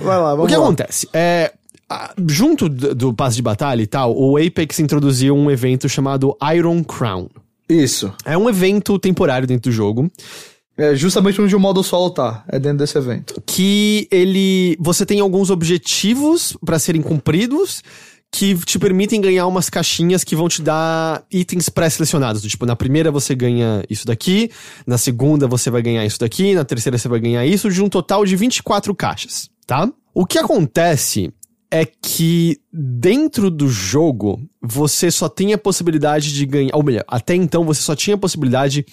Vai lá, vamos O que lá. acontece? É. a- Junto do, do passe de batalha e tal, o Apex introduziu um evento chamado Iron Crown. Isso. É um evento temporário dentro do jogo É justamente onde o modo solo tá. É dentro desse evento. que ele você tem alguns objetivos pra serem cumpridos que te permitem ganhar umas caixinhas que vão te dar itens pré-selecionados. Do Tipo, na primeira você ganha isso daqui, na segunda você vai ganhar isso daqui, na terceira você vai ganhar isso, de um total de 24 caixas, tá? O que acontece é que dentro do jogo você só tem a possibilidade de ganhar, ou melhor, até então você só tinha a possibilidade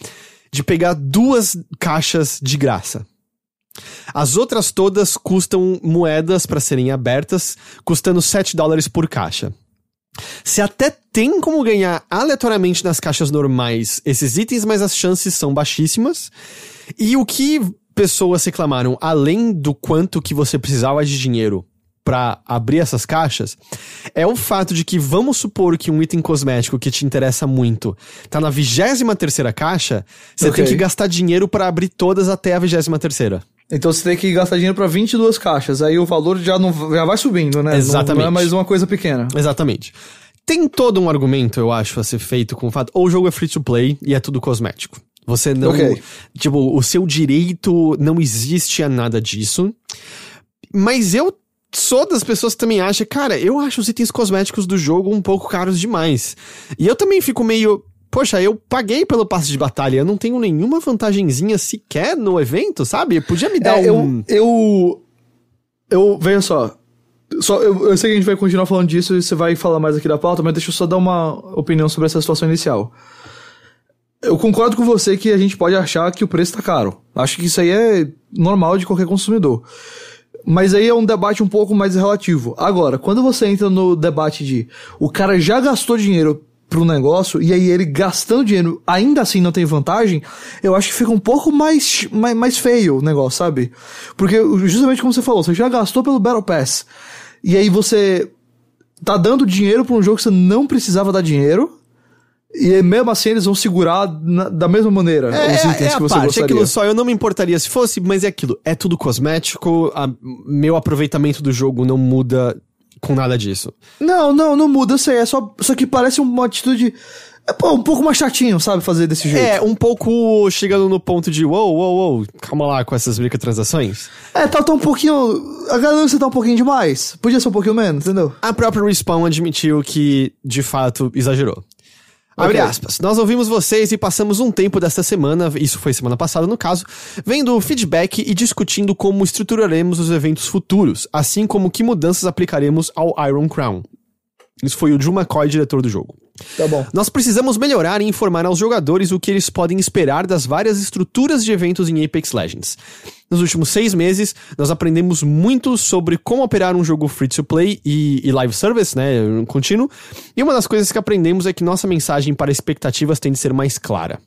de pegar duas caixas de graça. As outras todas custam moedas para serem abertas, custando 7 dólares por caixa. Você até tem como ganhar aleatoriamente nas caixas normais esses itens, mas as chances são baixíssimas. E o que pessoas reclamaram, além do quanto que você precisava de dinheiro para abrir essas caixas, é o fato de que vamos supor que um item cosmético que te interessa muito tá na 23 terceira caixa, você Ok. tem que gastar dinheiro para abrir todas até a 23 terceira. Então você tem que gastar dinheiro pra 22 caixas. Aí o valor já, não, já vai subindo, né? Exatamente. Não, é mais uma coisa pequena. Exatamente. Tem todo um argumento, eu acho, a ser feito com o fato. Ou o jogo é free to play e é tudo cosmético. Você não. Ok. Tipo, o seu direito não existe a nada disso. Mas eu sou das pessoas que também acham, cara, eu acho os itens cosméticos do jogo um pouco caros demais. E eu também fico meio. Poxa, eu paguei pelo passe de batalha, eu não tenho nenhuma vantagenzinha sequer no evento, sabe? Podia me dar É, um. eu, eu. Eu. Veja só. Só, eu, eu sei que a gente vai continuar falando disso e você vai falar mais aqui da pauta, mas deixa eu só dar uma opinião sobre essa situação inicial. Eu concordo com você que a gente pode achar que o preço tá caro. Acho que isso aí é normal de qualquer consumidor. Mas aí é um debate um pouco mais relativo. Agora, quando você entra no debate de o cara já gastou dinheiro pro negócio e aí ele gastando dinheiro ainda assim não tem vantagem, eu acho que fica um pouco mais, mais, mais feio o negócio, sabe? Porque justamente como você falou, você já gastou pelo Battle Pass e aí você tá dando dinheiro pra um jogo que você não precisava dar dinheiro e mesmo assim eles vão segurar na- da mesma maneira É, os é, itens é que a você parte, é aquilo só, eu não me importaria se fosse, mas é aquilo, é tudo cosmético, a- meu aproveitamento do jogo não muda com nada disso. Não, não, não muda, eu sei. É só, só que parece uma atitude. É, pô, um pouco mais chatinho, sabe? Fazer desse jeito. É, um pouco chegando no ponto de, uou, uou, uou, calma lá com essas microtransações. É, tá, tá um pouquinho. A ganância tá um pouquinho demais. Podia ser um pouquinho menos, entendeu? A própria Respawn admitiu que, de fato, exagerou. Abre aspas. Nós ouvimos vocês e passamos um tempo desta semana, isso foi semana passada no caso, vendo o feedback e discutindo como estruturaremos os eventos futuros, assim como que mudanças aplicaremos ao Iron Crown. Isso foi o Drew McCoy, diretor do jogo. Tá bom. Nós precisamos melhorar e informar aos jogadores o que eles podem esperar das várias estruturas de eventos em Apex Legends. Nos últimos seis meses, nós aprendemos muito sobre como operar um jogo free to play e, e live service, né, contínuo. E uma das coisas que aprendemos é que nossa mensagem para expectativas tem de ser mais clara.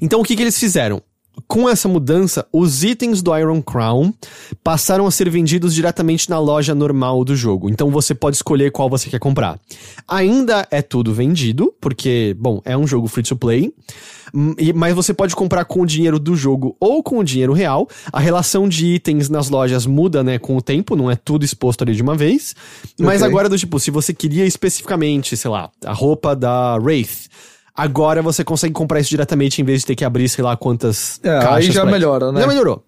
Então o que, que eles fizeram? Com essa mudança, os itens do Iron Crown passaram a ser vendidos diretamente na loja normal do jogo. Então você pode escolher qual você quer comprar. Ainda é tudo vendido, porque, bom, é um jogo free to play. hum, Mas você pode comprar com o dinheiro do jogo ou com o dinheiro real. A relação de itens nas lojas muda, né, com o tempo, não é tudo exposto ali de uma vez. Mas Ok. agora, do tipo, se você queria especificamente, sei lá, a roupa da Wraith. Agora você consegue comprar isso diretamente em vez de ter que abrir, sei lá, quantas É, aí caixas. já pra- melhora, né? Já melhorou.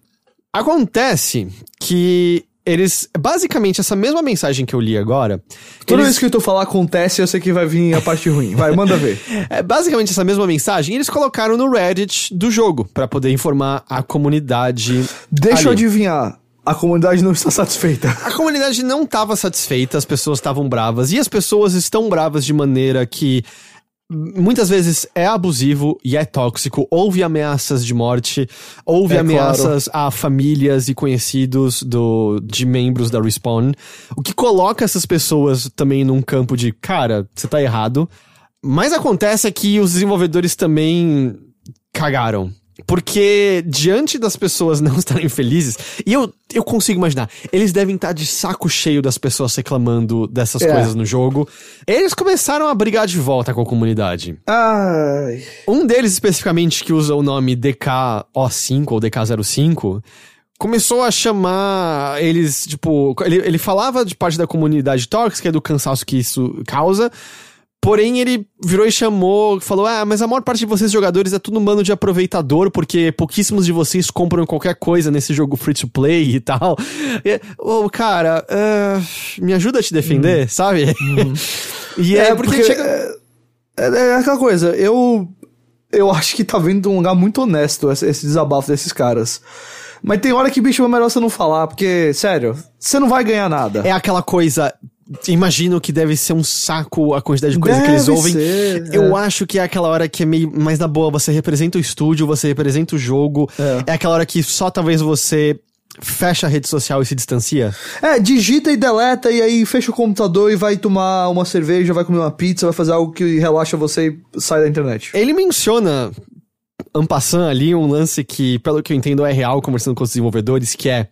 Acontece que eles. Basicamente, essa mesma mensagem que eu li agora. Toda eles- vez que tu falar acontece, eu sei que vai vir a parte ruim. Vai, manda ver. é, basicamente, essa mesma mensagem eles colocaram no Reddit do jogo, pra poder informar a comunidade. Deixa eu ali. adivinhar. A comunidade não está satisfeita. A comunidade não estava satisfeita, as pessoas estavam bravas, e as pessoas estão bravas de maneira que muitas vezes é abusivo e é tóxico. Houve ameaças de morte, houve É ameaças a famílias e conhecidos do, de membros da Respawn, o que coloca essas pessoas também num campo de, cara, você tá errado. Mas acontece é que os desenvolvedores também cagaram. Porque diante das pessoas não estarem felizes, e eu, eu consigo imaginar, eles devem estar de saco cheio das pessoas reclamando dessas É. coisas no jogo. Eles começaram a brigar de volta com a comunidade. Ai. Um deles especificamente que usa o nome DKO5 ou DK05 começou a chamar eles, tipo, ele, ele falava de parte da comunidade tóxica, do cansaço que isso causa. Porém, ele virou e chamou, falou: Ah, mas a maior parte de vocês jogadores é tudo bando de aproveitador, porque pouquíssimos de vocês compram qualquer coisa nesse jogo free to play e tal. E, Ô, cara, ah, me ajuda a te defender, sabe? e é, porque, chega. é, é aquela coisa, eu. Eu acho que tá vindo de um lugar muito honesto esse, esse desabafo desses caras. Mas tem hora que, bicho, é melhor você não falar, porque, sério, você não vai ganhar nada. É aquela coisa. Imagino que deve ser um saco a quantidade de coisa que eles Deve ouvem. ser, Eu é. acho que é aquela hora que é meio mais na boa. Você representa o estúdio, você representa o jogo. É. É, aquela hora que só talvez você fecha a rede social e se distancia. É, digita e deleta e aí fecha o computador e vai tomar uma cerveja, vai comer uma pizza, vai fazer algo que relaxa você e sai da internet. Ele menciona, ampassando ali, um lance que, pelo que eu entendo, é real, conversando com os desenvolvedores, que é.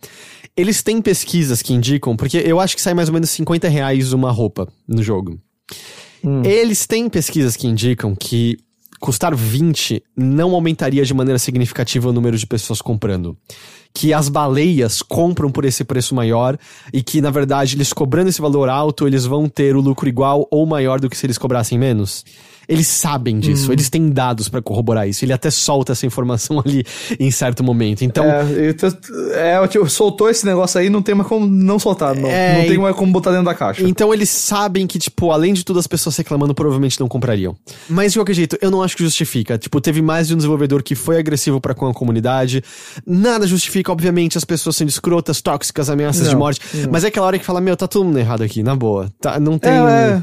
Eles têm pesquisas que indicam, porque eu acho que sai mais ou menos 50 reais uma roupa no jogo. Eles têm pesquisas que indicam que custar 20 não aumentaria de maneira significativa o número de pessoas comprando. Que as baleias compram por esse preço maior e que, na verdade, eles cobrando esse valor alto, eles vão ter o lucro igual ou maior do que se eles cobrassem menos. Eles sabem disso, eles têm dados pra corroborar isso. Ele até solta essa informação ali em certo momento. Então, É, é, tipo, soltou esse negócio aí, não tem mais como não soltar, não. É, não tem mais como botar dentro da caixa. Então eles sabem que, tipo, além de tudo, as pessoas reclamando provavelmente não comprariam. Mas de qualquer jeito, eu não acho que justifica. Tipo, teve mais de um desenvolvedor que foi agressivo para com a comunidade. Nada justifica, obviamente, as pessoas sendo escrotas, tóxicas, ameaças de Não, morte. Mas é aquela hora que fala, meu, tá todo mundo errado aqui, na boa. Tá, não tem. É, é,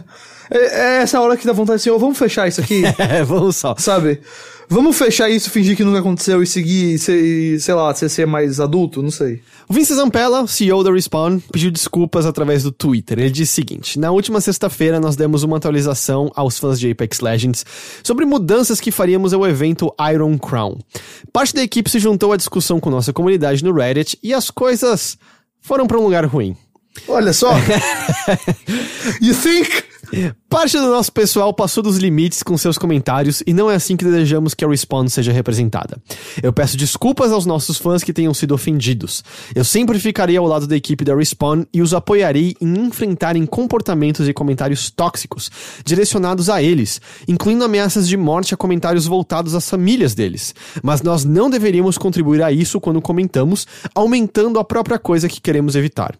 é, é essa hora que dá vontade assim, ó, vamos fechar isso aqui, É, vamos só. sabe? Vamos fechar isso, fingir que nunca aconteceu e seguir, ser, sei lá, ser, ser mais adulto, não sei. O Vince Zampella, CEO da Respawn, pediu desculpas através do Twitter. Ele disse o seguinte: Na última sexta-feira, nós demos uma atualização aos fãs de Apex Legends sobre mudanças que faríamos ao evento Iron Crown. Parte da equipe se juntou à discussão com nossa comunidade no Reddit e as coisas foram para um lugar ruim. Olha só. you think? Parte do nosso pessoal passou dos limites com seus comentários e não é assim que desejamos que a Respawn seja representada. Eu peço desculpas aos nossos fãs que tenham sido ofendidos. Eu sempre ficarei ao lado da equipe da Respawn e os apoiarei em enfrentarem comportamentos e comentários tóxicos direcionados a eles, incluindo ameaças de morte a comentários voltados às famílias deles. Mas nós não deveríamos contribuir a isso quando comentamos, aumentando a própria coisa que queremos evitar.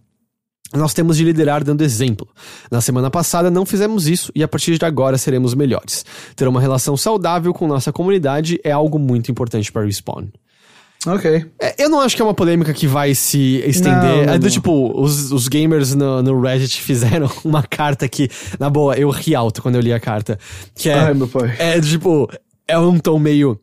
Nós temos de liderar dando exemplo. Na semana passada não fizemos isso e a partir de agora seremos melhores. Ter uma relação saudável com nossa comunidade é algo muito importante para Respawn. Ok. É, eu não acho que é uma polêmica que vai se estender. Não, é do não. tipo, os, os gamers no, no Reddit fizeram uma carta que, na boa, eu ri alto quando eu li a carta. Que é, Ai, meu pai. é tipo, é um tom meio.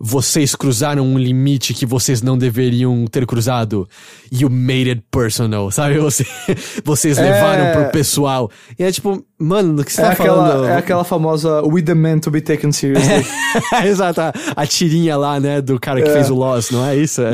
Vocês cruzaram um limite que vocês não deveriam ter cruzado. You made it personal, sabe? Você, vocês É. levaram pro pessoal. E é tipo, Mano, do que você É tá aquela, falando? é aquela famosa We the Man to be taken seriously. Exato, a, a tirinha lá, né, do cara que É. fez o Lost, não é isso?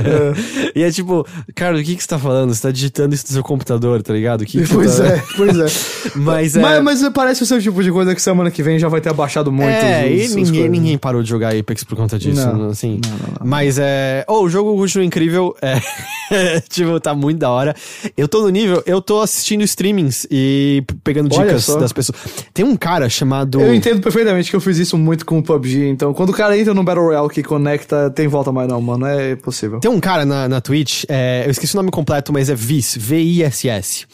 E é tipo, cara, o que, que você tá falando? Você tá digitando isso no seu computador, tá ligado? Que pois tá- é, pois é. Mas é. Mas, mas parece o seu tipo de coisa que semana que vem já vai ter abaixado muito. É, os- e ninguém, ninguém parou de jogar Apex por conta disso, Não, assim. Mas é. Oh, o jogo continua incrível. É. tipo, tá muito da hora. Eu tô no nível, eu tô assistindo streamings e pegando Olha dicas só. das pessoas. Tem um cara chamado. Eu entendo perfeitamente que eu fiz isso muito com o PUBG, então quando o cara entra no Battle Royale que conecta, tem volta mais não, mano, é possível. Tem um cara na, na Twitch, é, eu esqueci o nome completo, mas é Viss, V-I-S-S.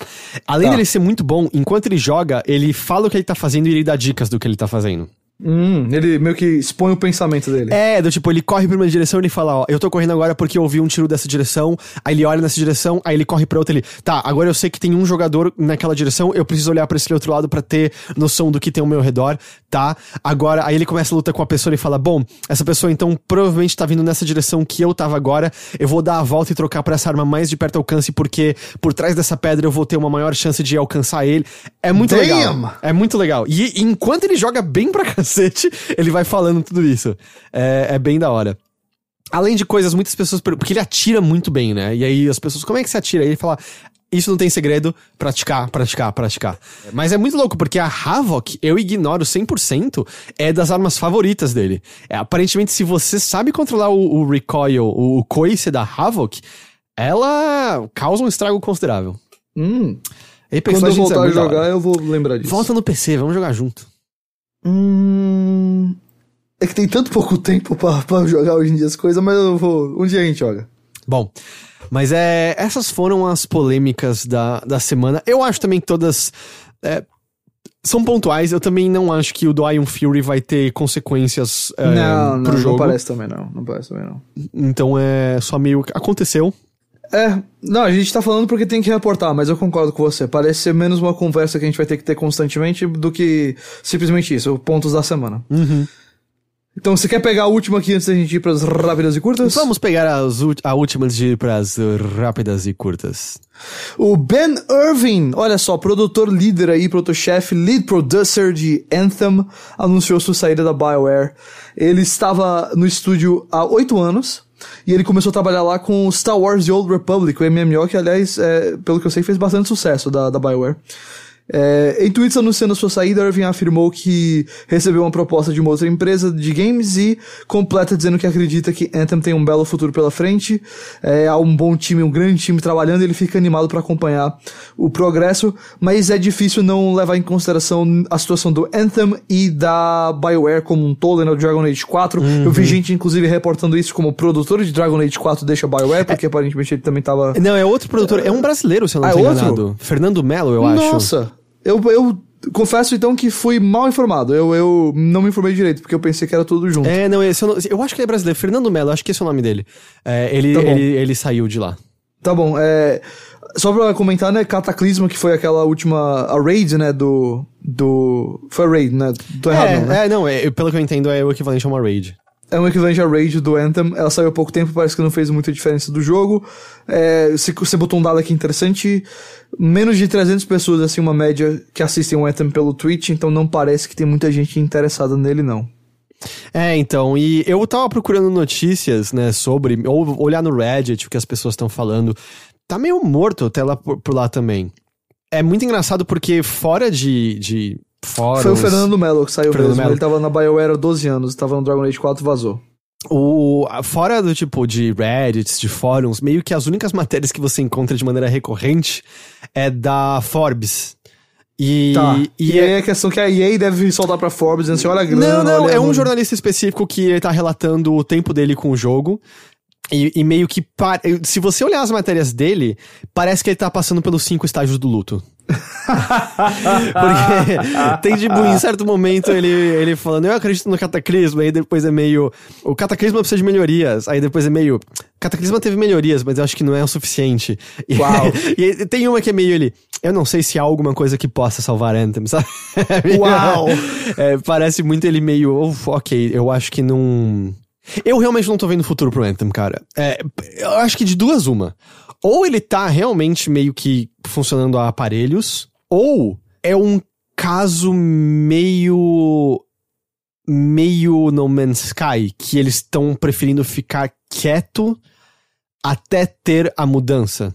Além Tá. dele ser muito bom, enquanto ele joga, ele fala o que ele tá fazendo e ele dá dicas do que ele tá fazendo. Hum, ele meio que expõe o pensamento dele. É, do tipo, ele corre pra uma direção e ele fala, ó, eu tô correndo agora porque eu ouvi um tiro dessa direção, aí ele olha nessa direção, aí ele corre pra outra, ele, tá, agora eu sei que tem um jogador naquela direção, eu preciso olhar pra esse outro lado pra ter noção do que tem ao meu redor, tá? Agora, aí ele começa a luta com a pessoa e fala, bom, essa pessoa então provavelmente tá vindo nessa direção que eu tava agora, eu vou dar a volta e trocar pra essa arma mais de perto alcance, porque por trás dessa pedra eu vou ter uma maior chance de alcançar ele. É muito Damn! legal. É muito legal. E enquanto ele joga bem pra cacete, ele vai falando tudo isso. É, é bem da hora. Além de coisas, muitas pessoas. Porque ele atira muito bem, né? E aí as pessoas, como é que você atira? E ele fala. Isso não tem segredo, praticar, praticar, praticar. Mas é muito louco, porque a Havoc, eu ignoro 100%, é das armas favoritas dele. É, aparentemente, se você sabe controlar o, o recoil, o, o coice da Havoc, ela causa um estrago considerável. Hum, Apex quando eu é voltar a jogar, eu vou lembrar disso. Volta no PC, vamos jogar junto. Hum. É que tem tanto pouco tempo pra, pra jogar hoje em dia as coisas, mas eu vou. Um dia a gente joga. Bom, mas é, essas foram as polêmicas da, da semana. Eu acho também que todas é, são pontuais. Eu também não acho que o do Iron Fury vai ter consequências é, não, não, pro jogo. não parece também não. Não parece também não. Então é só meio que aconteceu. É, não, a gente tá falando porque tem que reportar, mas eu concordo com você. Parece ser menos uma conversa que a gente vai ter que ter constantemente do que simplesmente isso, pontos da semana. Uhum. Então, você quer pegar a última aqui antes da gente ir pras rápidas e curtas? Vamos pegar as, a última antes de ir pras rápidas e curtas. O Ben Irving, olha só, produtor líder aí, protochefe, lead producer de Anthem, anunciou sua saída da BioWare. Ele estava no estúdio há oito anos e ele começou a trabalhar lá com Star Wars The Old Republic, o MMO que, aliás, é, pelo que eu sei, fez bastante sucesso da, da BioWare. É, em tweets anunciando sua saída, Irving afirmou que recebeu uma proposta de uma outra empresa de games e completa dizendo que acredita que Anthem tem um belo futuro pela frente, é, há um bom time, um grande time trabalhando e ele fica animado para acompanhar o progresso, mas é difícil não levar em consideração a situação do Anthem e da BioWare como um todo, né, o Dragon Age 4. Eu vi gente, inclusive, reportando isso como produtor de Dragon Age 4 deixa a BioWare, porque aparentemente ele também tava... Não, é outro produtor. É um brasileiro, se eu não Ah, é outro? enganado. Fernando Melo, eu acho. Nossa, eu, eu confesso então que fui mal informado. Eu, eu não me informei direito, porque eu pensei que era tudo junto. É, não, esse eu, não- eu acho que ele é brasileiro. Fernando Melo, acho que esse é o nome dele. É, ele, Tá ele, ele saiu de lá. Tá bom, é. Só pra comentar, né? Cataclisma, que foi aquela última. A raid, né? Do. Do. Foi a raid, né? Tô errado, é, não, né? é, não, é, pelo que eu entendo, é o equivalente a uma raid. É um equivalente à raid do Anthem. Ela saiu há pouco tempo, parece que não fez muita diferença do jogo. É, você, você botou um dado aqui interessante. Menos de 300 pessoas, assim, uma média, que assistem o Anthem pelo Twitch, então não parece que tem muita gente interessada nele, não. É, então, e eu tava procurando notícias, né, sobre, ou olhar no Reddit, o que as pessoas estão falando. Tá meio morto até lá por, por lá também. É muito engraçado porque fora de, de fóruns... Foi o Fernando Melo que saiu Fernando mesmo. Mello. Ele tava na BioWare há 12 anos, tava no Dragon Age 4 vazou. O, fora do tipo de Reddits, de fóruns, meio que as únicas matérias que você encontra de maneira recorrente é da Forbes. E, Tá. E, e aí a questão que a EA deve soltar pra Forbes dizendo assim, olha a grana, Não, não, é um jornalista específico que ele tá relatando o tempo dele com o jogo. E, e meio que. pa- Se você olhar as matérias dele, parece que ele tá passando pelos cinco estágios do luto. Porque tem, tipo, em certo momento ele, ele falando, eu acredito no cataclisma, aí depois é meio. O cataclisma precisa de melhorias. Aí depois é meio. Cataclisma teve melhorias, mas eu acho que não é o suficiente. E, Uau. e tem uma que é meio ele. Eu não sei se há alguma coisa que possa salvar Anthem, sabe? Uau. É, parece muito ele meio. "Uf, ok, eu acho que não. Eu realmente não tô vendo futuro pro Anthem, cara. É, eu acho que de duas, uma. Ou ele tá realmente meio que funcionando a aparelhos, ou é um caso meio. meio No Man's Sky, que eles estão preferindo ficar quieto até ter a mudança.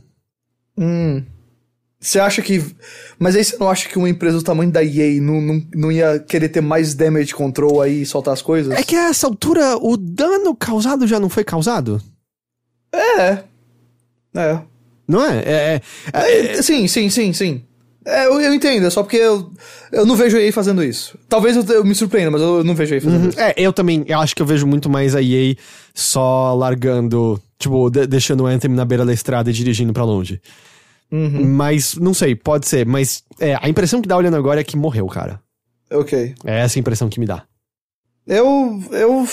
Hum. Você acha que. Mas aí você não acha que uma empresa do tamanho da EA não, não, não ia querer ter mais damage control aí e soltar as coisas? É que a essa altura o dano causado já não foi causado? É. É. Não é? É. é, É, sim, sim, sim, sim. É, eu, eu entendo, é só porque eu, eu não vejo a EA fazendo isso. Talvez eu, eu me surpreenda, mas eu não vejo a EA fazendo isso. é, eu também. Eu acho que eu vejo muito mais a EA só largando. Tipo, de- deixando o Anthem na beira da estrada e dirigindo pra longe. Mas, não sei, pode ser. Mas é, a impressão que dá olhando agora é que morreu, cara. Ok. É essa a impressão que me dá. Eu. Eu.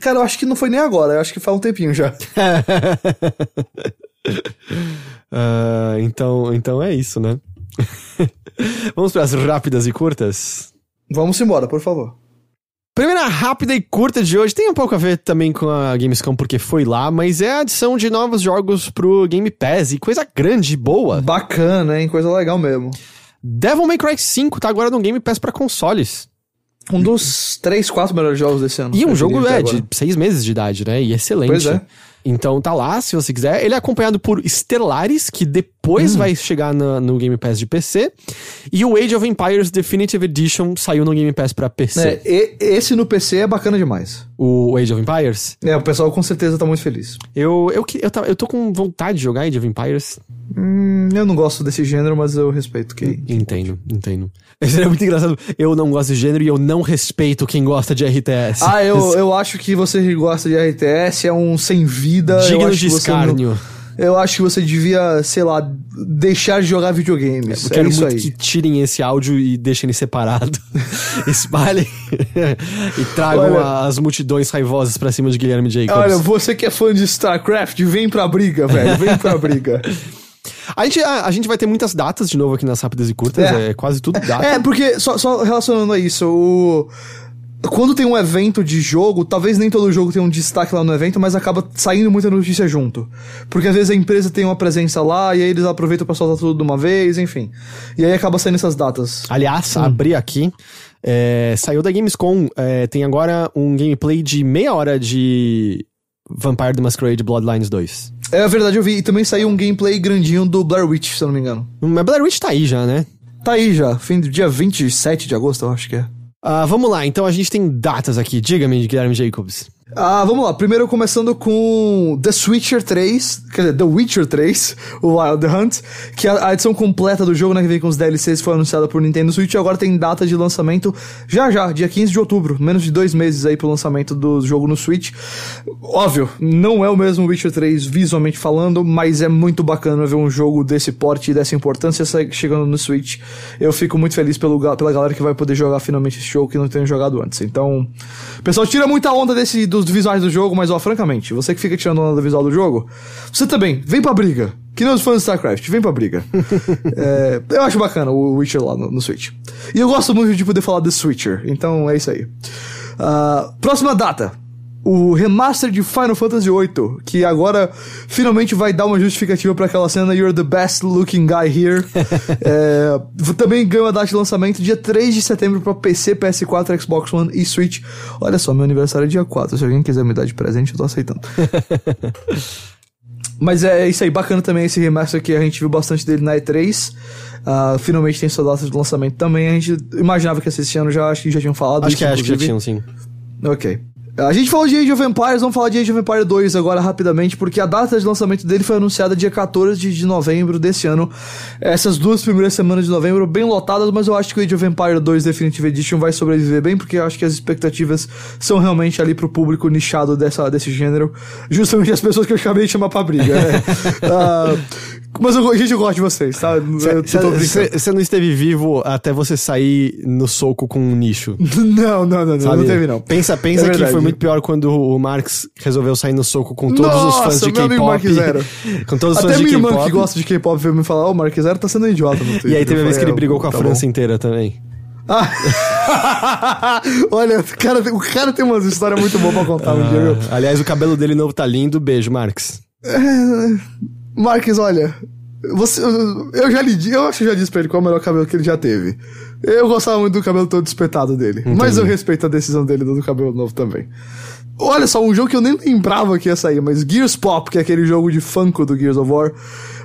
Cara, eu acho que não foi nem agora, eu acho que faz um tempinho já. Ah, então, então é isso, né? Vamos para as rápidas e curtas? Vamos embora, por favor. Primeira rápida e curta de hoje tem um pouco a ver também com a Gamescom, porque foi lá, mas é a adição de novos jogos pro Game Pass e coisa grande boa. Bacana, hein? Coisa legal mesmo. Devil May Cry 5 tá agora no Game Pass pra consoles. Um dos três, quatro melhores jogos desse ano. E um jogo é de agora. seis meses de idade, né? E excelente. Pois é. Então tá lá, se você quiser. Ele é acompanhado por Stellaris, que depois Hum. vai chegar na- no Game Pass de PC. E o Age of Empires Definitive Edition saiu no Game Pass pra PC. É, e- esse no PC é bacana demais. O Age of Empires. É, o pessoal com certeza tá muito feliz. Eu, eu, eu, tava- eu tô com vontade de jogar Age of Empires. Hum, eu não gosto desse gênero, mas eu respeito quem. Entendo, entendo. Seria muito engraçado. Eu não gosto de gênero e eu não respeito quem gosta de RTS. Ah, eu, eu acho que você que gosta de RTS é um sem vida. eu Digno de você não- escárnio. Eu acho que você devia, sei lá, deixar de jogar videogames. Eu é quero isso muito aí. que tirem esse áudio e deixem ele separado. Espalhem e tragam Olha- as multidões raivosas pra cima de Guilherme Jacobs. Olha, você que é fã de StarCraft, vem pra briga, velho. Vem pra briga. a, gente, a, a gente vai ter muitas datas de novo aqui nas rápidas e curtas. É, É. quase tudo data. É, porque, só, só relacionando a isso, o. Quando tem um evento de jogo, talvez nem todo jogo tenha um destaque lá no evento, mas acaba saindo muita notícia junto. Porque às vezes a empresa tem uma presença lá e aí eles aproveitam pra soltar tudo de uma vez, enfim. E aí acaba saindo essas datas. Aliás, abri aqui. é, saiu da Gamescom. é, tem agora um gameplay de meia hora de Vampire the Masquerade Bloodlines 2. É verdade, eu vi. E também saiu um gameplay grandinho do Blair Witch, se eu não me engano. Mas Blair Witch tá aí já, né? Tá aí já, fim do dia 27 de agosto, eu acho que é. Ah, vamos lá, então a gente tem datas aqui. Diga-me, Guilherme Jacobs. Ah, vamos lá. Primeiro começando com The Switcher 3, quer dizer, The Witcher 3, o Wild Hunt, que a, a edição completa do jogo, né, que vem com os DLCs, foi anunciada por Nintendo Switch e agora tem data de lançamento já já, dia 15 de outubro, menos de dois meses aí pro lançamento do jogo no Switch. Óbvio, não é o mesmo Witcher 3 visualmente falando, mas é muito bacana ver um jogo desse porte e dessa importância chegando no Switch. Eu fico muito feliz pelo, pela galera que vai poder jogar finalmente esse jogo que não tem jogado antes. Então, pessoal tira muita onda desse, dos visuais do jogo, mas ó, francamente, você que fica tirando onda do visual do jogo, você também, vem pra briga. Que nem os fãs de StarCraft, vem pra briga. É, eu acho bacana o Witcher lá no, no Switch. E eu gosto muito de poder falar The Switcher, então é isso aí. Ah, próxima data. O remaster de Final Fantasy VIII, que agora finalmente vai dar uma justificativa pra aquela cena You're the best looking guy here. É, também ganhou a data de lançamento dia 3 de setembro pra PC, PS4, Xbox One e Switch. Olha só, meu aniversário é dia 4. Se alguém quiser me dar de presente, eu tô aceitando. Mas é isso aí, bacana também esse remaster que a gente viu bastante dele na E3. Ah, finalmente tem sua data de lançamento também. A gente imaginava que ia ser esse ano já, acho que já tinham falado. Acho isso, que, acho que já tinham, sim. Ok. A gente falou de Age of Empires, vamos falar de Age of Empires 2 agora rapidamente, porque a data de lançamento dele foi anunciada dia 14 de, de novembro desse ano. Essas duas primeiras semanas de novembro bem lotadas, mas eu acho que o Age of Empires 2 Definitive Edition vai sobreviver bem, porque eu acho que as expectativas são realmente ali pro público nichado dessa, desse gênero. Justamente as pessoas que eu acabei de chamar pra briga, né? Ah, mas eu, gente, eu gosto de vocês, tá? Você não esteve vivo até você sair no soco com um nicho. Não, não, não, não, não teve não. Pensa, pensa É que foi muito pior quando o Marx resolveu sair no soco com todos os Nossa, fãs de K-pop. Com todos os Até fãs de minha irmã K-pop. que gosta de K-pop veio me falar, ô, o Mark Zero tá sendo um idiota no Twitter. E aí teve a vez que ele brigou "Ah, com a tá França bom." inteira também. Ah. Olha, o cara, tem- o cara tem umas histórias muito boas pra contar um dia, viu? Ah, aliás, o cabelo dele novo tá lindo. Beijo, Marx. Marques, olha, você, eu já lhe eu acho que já disse pra ele qual é o melhor cabelo que ele já teve. Eu gostava muito do cabelo todo espetado dele. Mas eu respeito a decisão dele do cabelo novo também. Olha só, um jogo que eu nem lembrava que ia sair, mas Gears Pop, que é aquele jogo de Funko do Gears of War,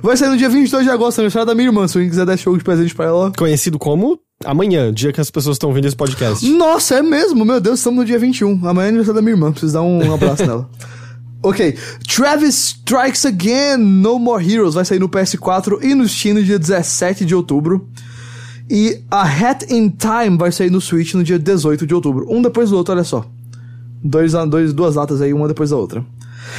vai sair no dia 22 de agosto, aniversário da minha irmã. Se alguém quiser dar esse jogo de presente pra ela. Conhecido como amanhã, dia que as pessoas estão ouvindo esse podcast. Nossa, é mesmo? Meu Deus, estamos no dia 21. Amanhã é aniversário da minha irmã, preciso dar um abraço nela. Ok, Travis Strikes Again, No More Heroes, vai sair no PS4 e no Steam no dia 17 de outubro. E A Hat in Time vai sair no Switch no dia 18 de outubro. Um depois do outro, olha só. Dois, dois, duas datas aí, uma depois da outra.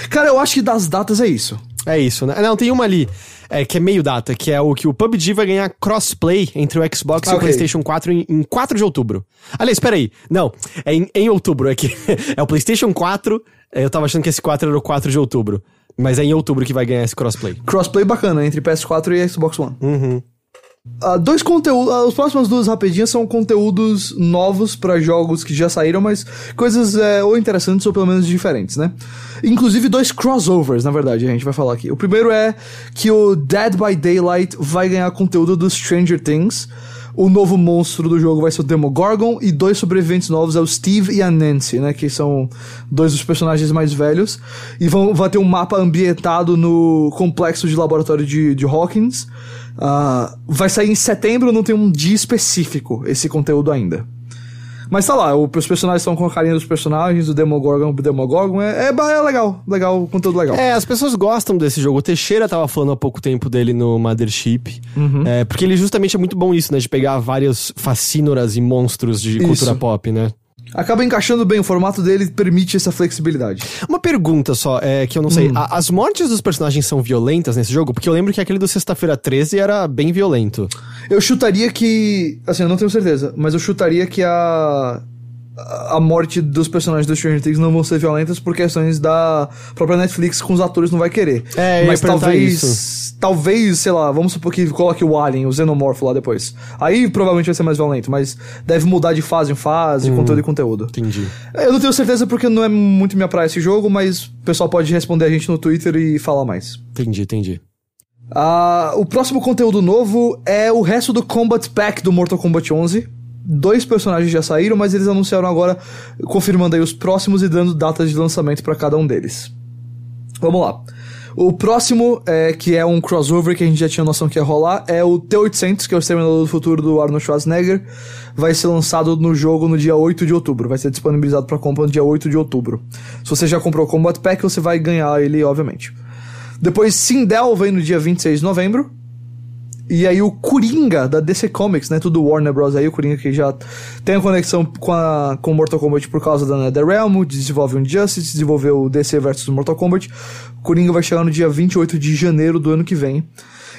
Cara, eu acho que das datas é isso. É isso, né? Não, tem uma ali, é, que é meio data, que é o que o PUBG vai ganhar crossplay entre o Xbox e o Ok. PlayStation 4 em, em 4 de outubro. Aliás, espera aí. Não, é em, em outubro, é que é o PlayStation 4, é, eu tava achando que esse 4 era o 4 de outubro. Mas é em outubro que vai ganhar esse crossplay. Crossplay bacana entre PS4 e Xbox One. Uhum. Ah, dois conteúdos. as próximas duas rapidinhas são conteúdos novos pra jogos que já saíram, mas coisas é, ou interessantes ou pelo menos diferentes, né? Inclusive dois crossovers, na verdade, a gente vai falar aqui. O primeiro é que o Dead by Daylight vai ganhar conteúdo do Stranger Things. O novo monstro do jogo vai ser o Demogorgon e dois sobreviventes novos é o Steve e a Nancy, né? Que são dois dos personagens mais velhos. E vão, vai ter um mapa ambientado no complexo de laboratório de, de Hawkins. Ah, vai sair em setembro, não tem um dia específico esse conteúdo ainda. Mas tá lá, os personagens estão com a carinha dos personagens, o Demogorgon, o Demogorgon, é, é, é legal, legal, conteúdo legal. É, as pessoas gostam desse jogo. O Teixeira tava falando há pouco tempo dele no Mothership. É, porque ele justamente é muito bom nisso, né? De pegar várias facínoras e monstros de Isso. cultura pop, né? Acaba encaixando bem, o formato dele permite essa flexibilidade. Uma pergunta só, é, que eu não sei. Hum. A- as mortes dos personagens são violentas nesse jogo? Porque eu lembro que aquele do Sexta-feira 13 era bem violento. Eu chutaria que. Assim, eu não tenho certeza, mas eu chutaria que a. A morte dos personagens do Stranger Things não vão ser violentas por questões da própria Netflix com os atores não vai querer. É, mas talvez. isso. Talvez, sei lá, vamos supor que coloque o Alien, o Xenomorph lá depois. Aí provavelmente vai ser mais violento, mas deve mudar de fase em fase, de conteúdo em conteúdo. Entendi. Eu não tenho certeza porque não é muito minha praia esse jogo, mas o pessoal pode responder a gente no Twitter e falar mais. Entendi, entendi. Ah, o próximo conteúdo novo é o resto do Combat Pack do Mortal Kombat 11. Dois personagens já saíram, mas eles anunciaram agora, confirmando aí os próximos e dando datas de lançamento para cada um deles. Vamos lá. O próximo, é, que é um crossover que a gente já tinha noção que ia rolar, é o T-800, que é o Exterminador do Futuro do Arnold Schwarzenegger. Vai ser lançado no jogo no dia 8 de outubro. Vai ser disponibilizado para compra no dia 8 de outubro. Se você já comprou o Combat Pack, você vai ganhar ele, obviamente. Depois, Sindel vem no dia 26 de novembro. E aí o Coringa da DC Comics, né? Tudo Warner Bros. aí, o Coringa que já tem a conexão com, a, com Mortal Kombat por causa da NetherRealm, desenvolve o Injustice, desenvolveu o DC vs Mortal Kombat. O Coringa vai chegar no dia 28 de janeiro do ano que vem.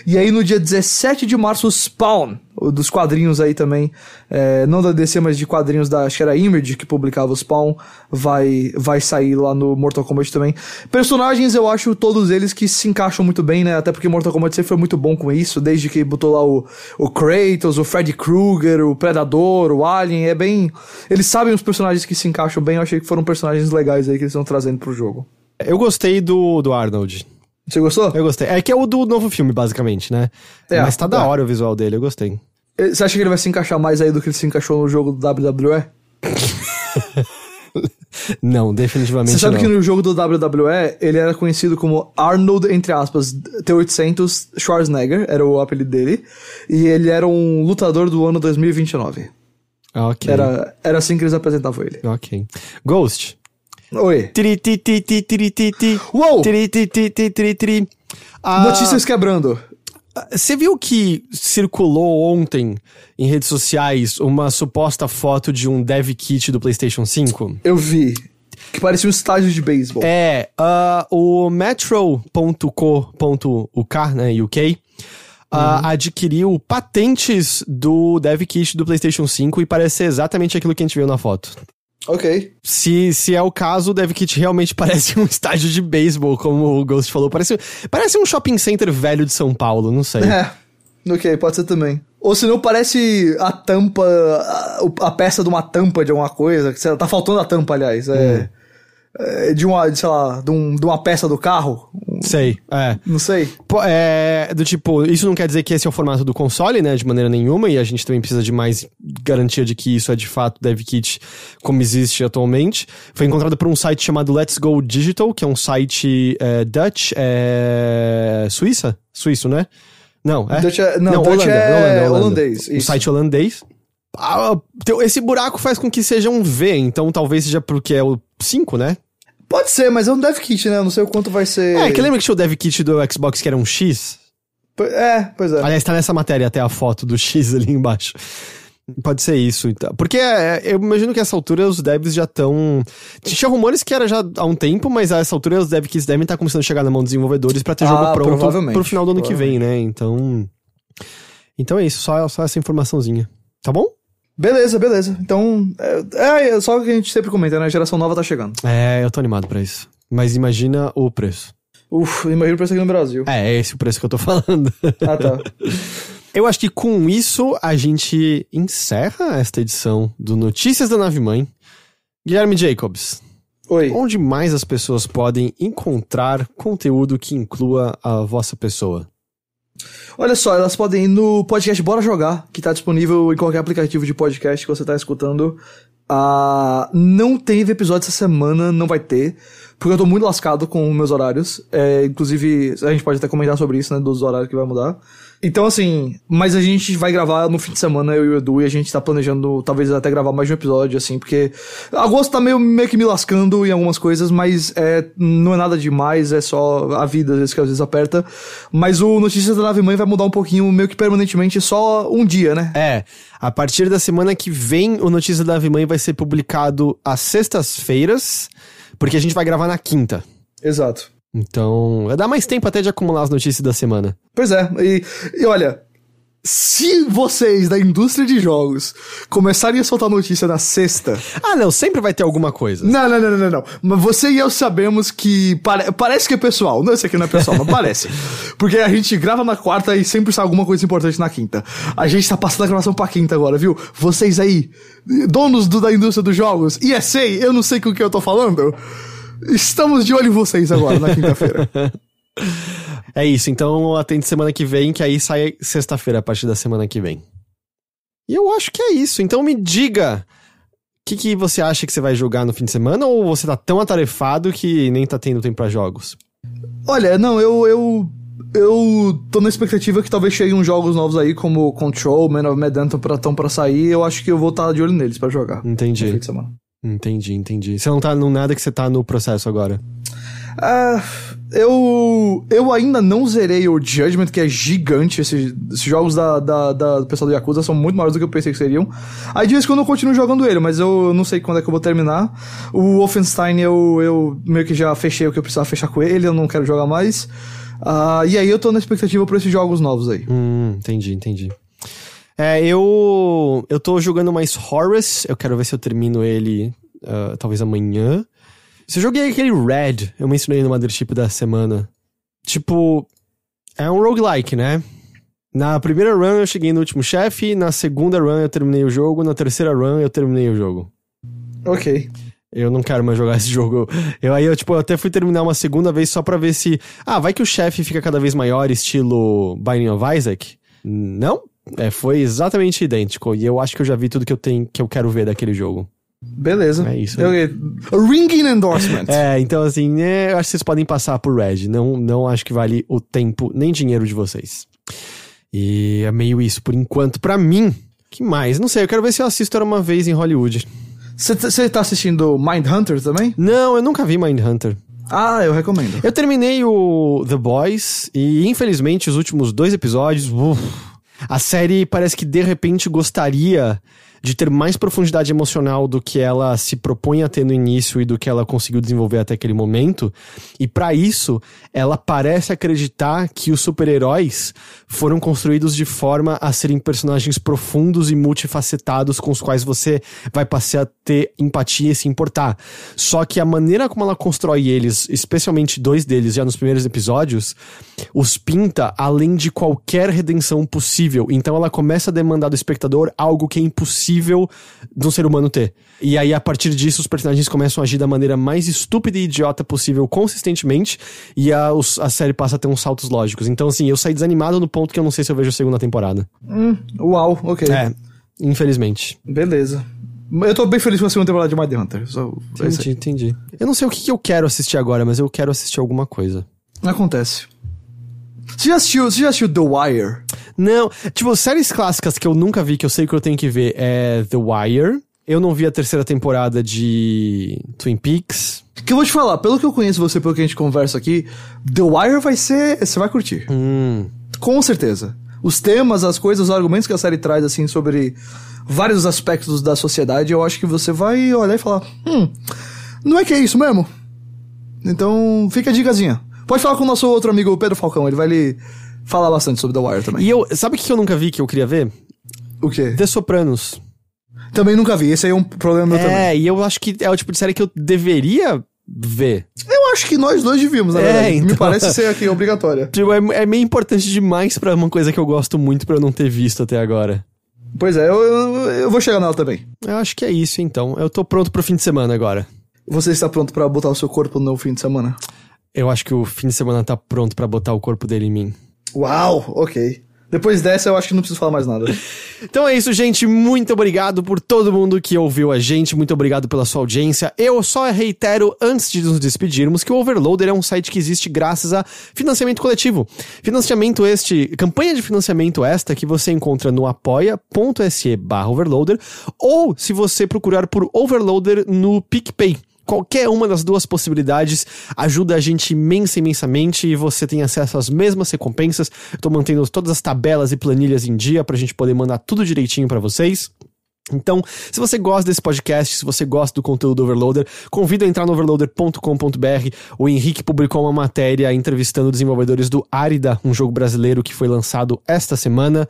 E aí no dia 17 de março, Spawn, dos quadrinhos aí também, é, não da DC, mas de quadrinhos da, acho que era Image que publicava o Spawn, vai, vai sair lá no Mortal Kombat também. Personagens, eu acho todos eles que se encaixam muito bem, né? Até porque Mortal Kombat sempre foi muito bom com isso, desde que botou lá o, o Kratos, o Freddy Krueger, o Predador, o Alien, é bem... Eles sabem os personagens que se encaixam bem, eu achei que foram personagens legais aí que eles estão trazendo pro jogo. Eu gostei do, do Arnold. Você gostou? Eu gostei. É que é o do novo filme, basicamente, né? É, Mas tá da é. hora o visual dele, eu gostei. Você acha que ele vai se encaixar mais aí do que ele se encaixou no jogo do WWE? Não, definitivamente Você sabe não. que no jogo do WWE ele era conhecido como Arnold, entre aspas, T-800 Schwarzenegger, era o apelido dele, e ele era um lutador do ano 2029. Ok. Era, era assim que eles apresentavam ele. Ok. Ghost. Oi. Tri, ti, ti, ti, tri, ti, ti. Uou! Tri, tri, tri. Ah, Notícias quebrando. Você viu que circulou ontem em redes sociais uma suposta foto de um dev kit do PlayStation 5? Eu vi. Que parecia um estágio de beisebol. É, ah, o Metro.co.uk, né, UK, ah, adquiriu patentes do dev kit do PlayStation 5 e parece ser exatamente aquilo que a gente viu na foto. Ok. Se, se é o caso, o dev kit realmente parece um estádio de beisebol, como o Ghost falou. Parece, parece um shopping center velho de São Paulo, não sei. É. Ok, pode ser também. Ou se não, parece a tampa, a, a peça de uma tampa de alguma coisa. que Tá faltando a tampa, aliás. É, é de uma, sei lá, de, um- de uma peça do carro. Sei, é. Não sei. Pô, é, do tipo, isso não quer dizer que esse é o formato do console, né, de maneira nenhuma, e a gente também precisa de mais garantia de que isso é de fato DevKit como existe atualmente. Foi encontrado por um site chamado Let's Go Digital, que é um site é, Dutch, é, Suíça? Suíço, né? Não, é? Dutch é- não, Dutch é holandês, Um site holandês. Ah, esse buraco faz com que seja um V, então talvez seja porque é o 5, né? Pode ser, mas é um dev kit, né? Eu não sei o quanto vai ser. É, que lembra que tinha o DevKit do Xbox que era um X? É, pois é. Aliás, tá nessa matéria até a foto do X ali embaixo. Pode ser isso, então. Porque é, eu imagino que essa altura os devs já estão. Tinha rumores que era já há um tempo, mas a essa altura os devs devem estar começando a chegar na mão dos desenvolvedores pra ter Ah, jogo pronto pro final do ano que vem, né? Então. Então é isso, só, só essa informaçãozinha. Tá bom? Beleza, beleza. Então, é, é só o que a gente sempre comenta, né? A geração nova tá chegando. É, eu tô animado pra isso. Mas imagina o preço. Uf, imagina o preço aqui no Brasil. É, é esse o preço que eu tô falando. Ah, tá. Eu acho que com isso a gente encerra esta edição do Notícias da Nave Mãe. Guilherme Jacobs, Oi. onde mais as pessoas podem encontrar conteúdo que inclua a vossa pessoa? Olha só, elas podem ir no podcast Bora Jogar, que tá disponível em qualquer aplicativo de podcast que você tá escutando. Ah, não teve episódio essa semana, não vai ter, porque eu tô muito lascado com meus horários. É, inclusive, a gente pode até comentar sobre isso, né, dos horários que vai mudar. Então, assim, mas a gente vai gravar no fim de semana, eu e o Edu, e a gente tá planejando talvez até gravar mais um episódio, assim, porque agosto tá meio, meio que me lascando em algumas coisas, mas é, não é nada demais, é só a vida, às vezes, que às vezes aperta. Mas o Notícias da Nave Mãe vai mudar um pouquinho, meio que permanentemente, só um dia, né? É, a partir da semana que vem, o Notícias da Nave Mãe vai ser publicado às sextas-feiras, porque a gente vai gravar na quinta. Exato. Então, vai dar mais tempo até de acumular as notícias da semana. Pois é, e, e olha, se vocês da indústria de jogos começarem a soltar notícia na sexta, Ah, não, sempre vai ter alguma coisa. Não, não, não, não, não, não. Mas você e eu sabemos que pare- parece que é pessoal. Não, isso aqui não é pessoal, mas parece. Porque a gente grava na quarta e sempre sai alguma coisa importante na quinta. A gente tá passando a gravação pra quinta agora, viu? Vocês aí, donos do- da indústria dos jogos, ESA, eu não sei com o que eu tô falando. Estamos de olho em vocês agora na quinta-feira. É isso, então atende semana que vem, que aí sai sexta-feira a partir da semana que vem. E eu acho que é isso. Então me diga, o que, que você acha que você vai jogar no fim de semana ou você tá tão atarefado que nem tá tendo tempo pra jogos? Olha, não, eu, eu. Eu tô na expectativa que talvez cheguem uns jogos novos aí, como Control, Man of Medan pra, tão pra sair. Eu acho que eu vou estar de olho neles pra jogar. No Entendi. fim de semana. Entendi, entendi. Você não tá no nada que você tá no processo agora. Ah, eu. Eu ainda não zerei o Judgment, que é gigante. Esses, esses jogos da, da, da- do pessoal do Yakuza são muito maiores do que eu pensei que seriam. Aí de vez em quando eu continuo jogando ele, mas eu não sei quando é que eu vou terminar. O Wolfenstein eu, eu meio que já fechei o que eu precisava fechar com ele, eu não quero jogar mais. Ah, e aí eu tô na expectativa por esses jogos novos aí. Hum, entendi, entendi. É, eu. Eu tô jogando mais Horus. Eu quero ver se eu termino ele ah, talvez amanhã. Se eu joguei aquele Red, eu mencionei no Mothership da semana. Tipo, é um roguelike, né? Na primeira run eu cheguei no último chefe, na segunda run eu terminei o jogo, na terceira run eu terminei o jogo. Ok. Eu não quero mais jogar esse jogo. Eu aí eu tipo eu até fui terminar uma segunda vez só pra ver se, ah, vai que o chefe fica cada vez maior, estilo Binding of Isaac. Não, é, foi exatamente idêntico e eu acho que eu já vi tudo que eu tenho que eu quero ver daquele jogo. Beleza. É isso Eu, ringing endorsement. É, então assim, é, eu acho que vocês podem passar por Red. Não, não acho que vale o tempo nem dinheiro de vocês. E é meio isso por enquanto pra mim. Que mais? Não sei, eu quero ver se eu assisto Era uma vez em Hollywood. Você tá assistindo Mindhunter também? Não, eu nunca vi Mindhunter. Ah, eu recomendo. Eu terminei o The Boys e, infelizmente, os últimos dois episódios. uf, a série parece que de repente gostaria de ter mais profundidade emocional do que ela se propõe a ter no início e do que ela conseguiu desenvolver até aquele momento. E para isso, ela parece acreditar que os super-heróis foram construídos de forma a serem personagens profundos e multifacetados com os quais você vai passar a ter empatia e se importar. Só que a maneira como ela constrói eles, especialmente dois deles já nos primeiros episódios, os pinta além de qualquer redenção possível. Então ela começa a demandar do espectador algo que é impossível possível de um ser humano ter. E aí, a partir disso, os personagens começam a agir da maneira mais estúpida e idiota possível consistentemente, e a, a série passa a ter uns saltos lógicos. Então, assim, eu saí desanimado no ponto que eu não sei se eu vejo a segunda temporada. Uau, ok. É, infelizmente. Beleza. Eu tô bem feliz com a segunda temporada de Mind Hunter. Só, é Entendi, entendi. Eu não sei o que que eu quero assistir agora, mas eu quero assistir alguma coisa. Acontece. Você já assistiu, você já assistiu The Wire? Não, tipo, séries clássicas que eu nunca vi, que eu sei que eu tenho que ver, é The Wire. Eu não vi a terceira temporada de Twin Peaks. Que eu vou te falar, pelo que eu conheço você, pelo que a gente conversa aqui, The Wire vai ser. Você vai curtir. Hum. Com certeza. Os temas, as coisas, os argumentos que a série traz, assim, sobre vários aspectos da sociedade, eu acho que você vai olhar e falar: hum, não é que é isso mesmo? Então, fica a dicasinha. Pode falar com o nosso outro amigo Pedro Falcão, ele vai lhe falar bastante sobre The Wire também. E eu, sabe o que eu nunca vi que eu queria ver? O quê? The Sopranos. Também nunca vi, esse aí é um problema meu também. É, e eu acho que é o tipo de série que eu deveria ver. Eu acho que nós dois devíamos, na É, verdade. Me então. parece ser aqui obrigatória. Tipo, é, é meio importante demais pra uma coisa que eu gosto muito pra eu não ter visto até agora. Pois é, eu, eu, eu vou chegar nela também. Eu acho que é isso, então. Eu tô pronto pro fim de semana agora. Você está pronto pra botar o seu corpo no fim de semana? Eu acho que o fim de semana tá pronto pra botar o corpo dele em mim. Uau, ok. Depois dessa, eu acho que não preciso falar mais nada. Então é isso, gente. Muito obrigado por todo mundo que ouviu a gente. Muito obrigado pela sua audiência. Eu só reitero, antes de nos despedirmos, que o Overloader é um site que existe graças a financiamento coletivo. Financiamento este, campanha de financiamento esta que você encontra no apoia.se barra overloader ou se você procurar por Overloader no PicPay. Qualquer uma das duas possibilidades ajuda a gente imensa, imensamente e você tem acesso às mesmas recompensas. Tô mantendo todas as tabelas e planilhas em dia pra gente poder mandar tudo direitinho pra vocês. Então, se você gosta desse podcast, se você gosta do conteúdo do Overloader, convido a entrar no overloader.com.br. O Henrique publicou uma matéria entrevistando desenvolvedores do Arida, um jogo brasileiro que foi lançado esta semana.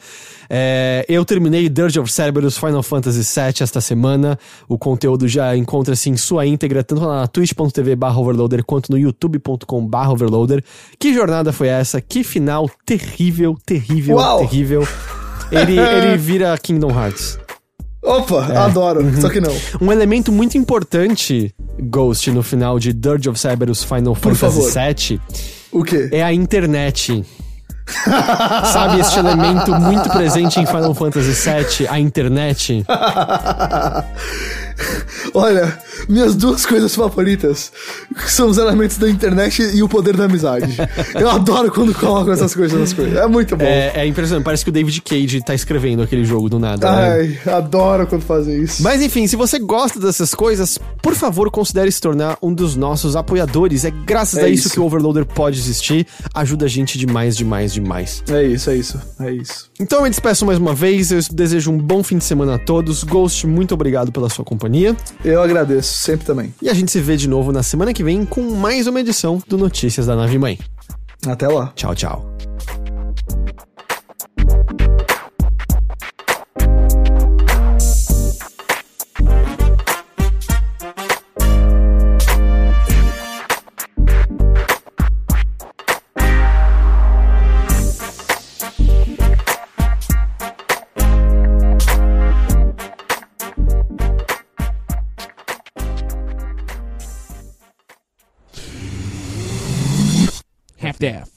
É, eu terminei Dirge of Cerberus Final Fantasy VII esta semana. O conteúdo já encontra-se em sua íntegra, tanto lá na twitch.tv overloader quanto no youtube.com overloader. Que jornada foi essa? Que final terrível, terrível, Uau! terrível. Ele, ele vira Kingdom Hearts. Opa, É. adoro. Só que não. Um elemento muito importante, Ghost, no final de Dirge of Cerberus Final Por Fantasy favor. VII, O quê? é a internet. Sabe este elemento muito presente em Final Fantasy VII, a internet? Olha, minhas duas coisas favoritas são os elementos da internet e o poder da amizade. Eu adoro quando colocam essas coisas nas coisas. É muito bom. É, é impressionante, parece que o David Cage tá escrevendo aquele jogo do nada. né? Ai, adoro quando fazem isso. Mas enfim, se você gosta dessas coisas, por favor, considere se tornar um dos nossos apoiadores. É graças É a isso, isso. que o Overloader pode existir. Ajuda a gente demais, demais, demais. É isso, é isso, é isso. Então eu me despeço mais uma vez, eu desejo um bom fim de semana a todos. Ghost, muito obrigado pela sua companhia. Eu agradeço, sempre também. E a gente se vê de novo na semana que vem com mais uma edição do Notícias da Nave Mãe. Até lá. Tchau, tchau. staff.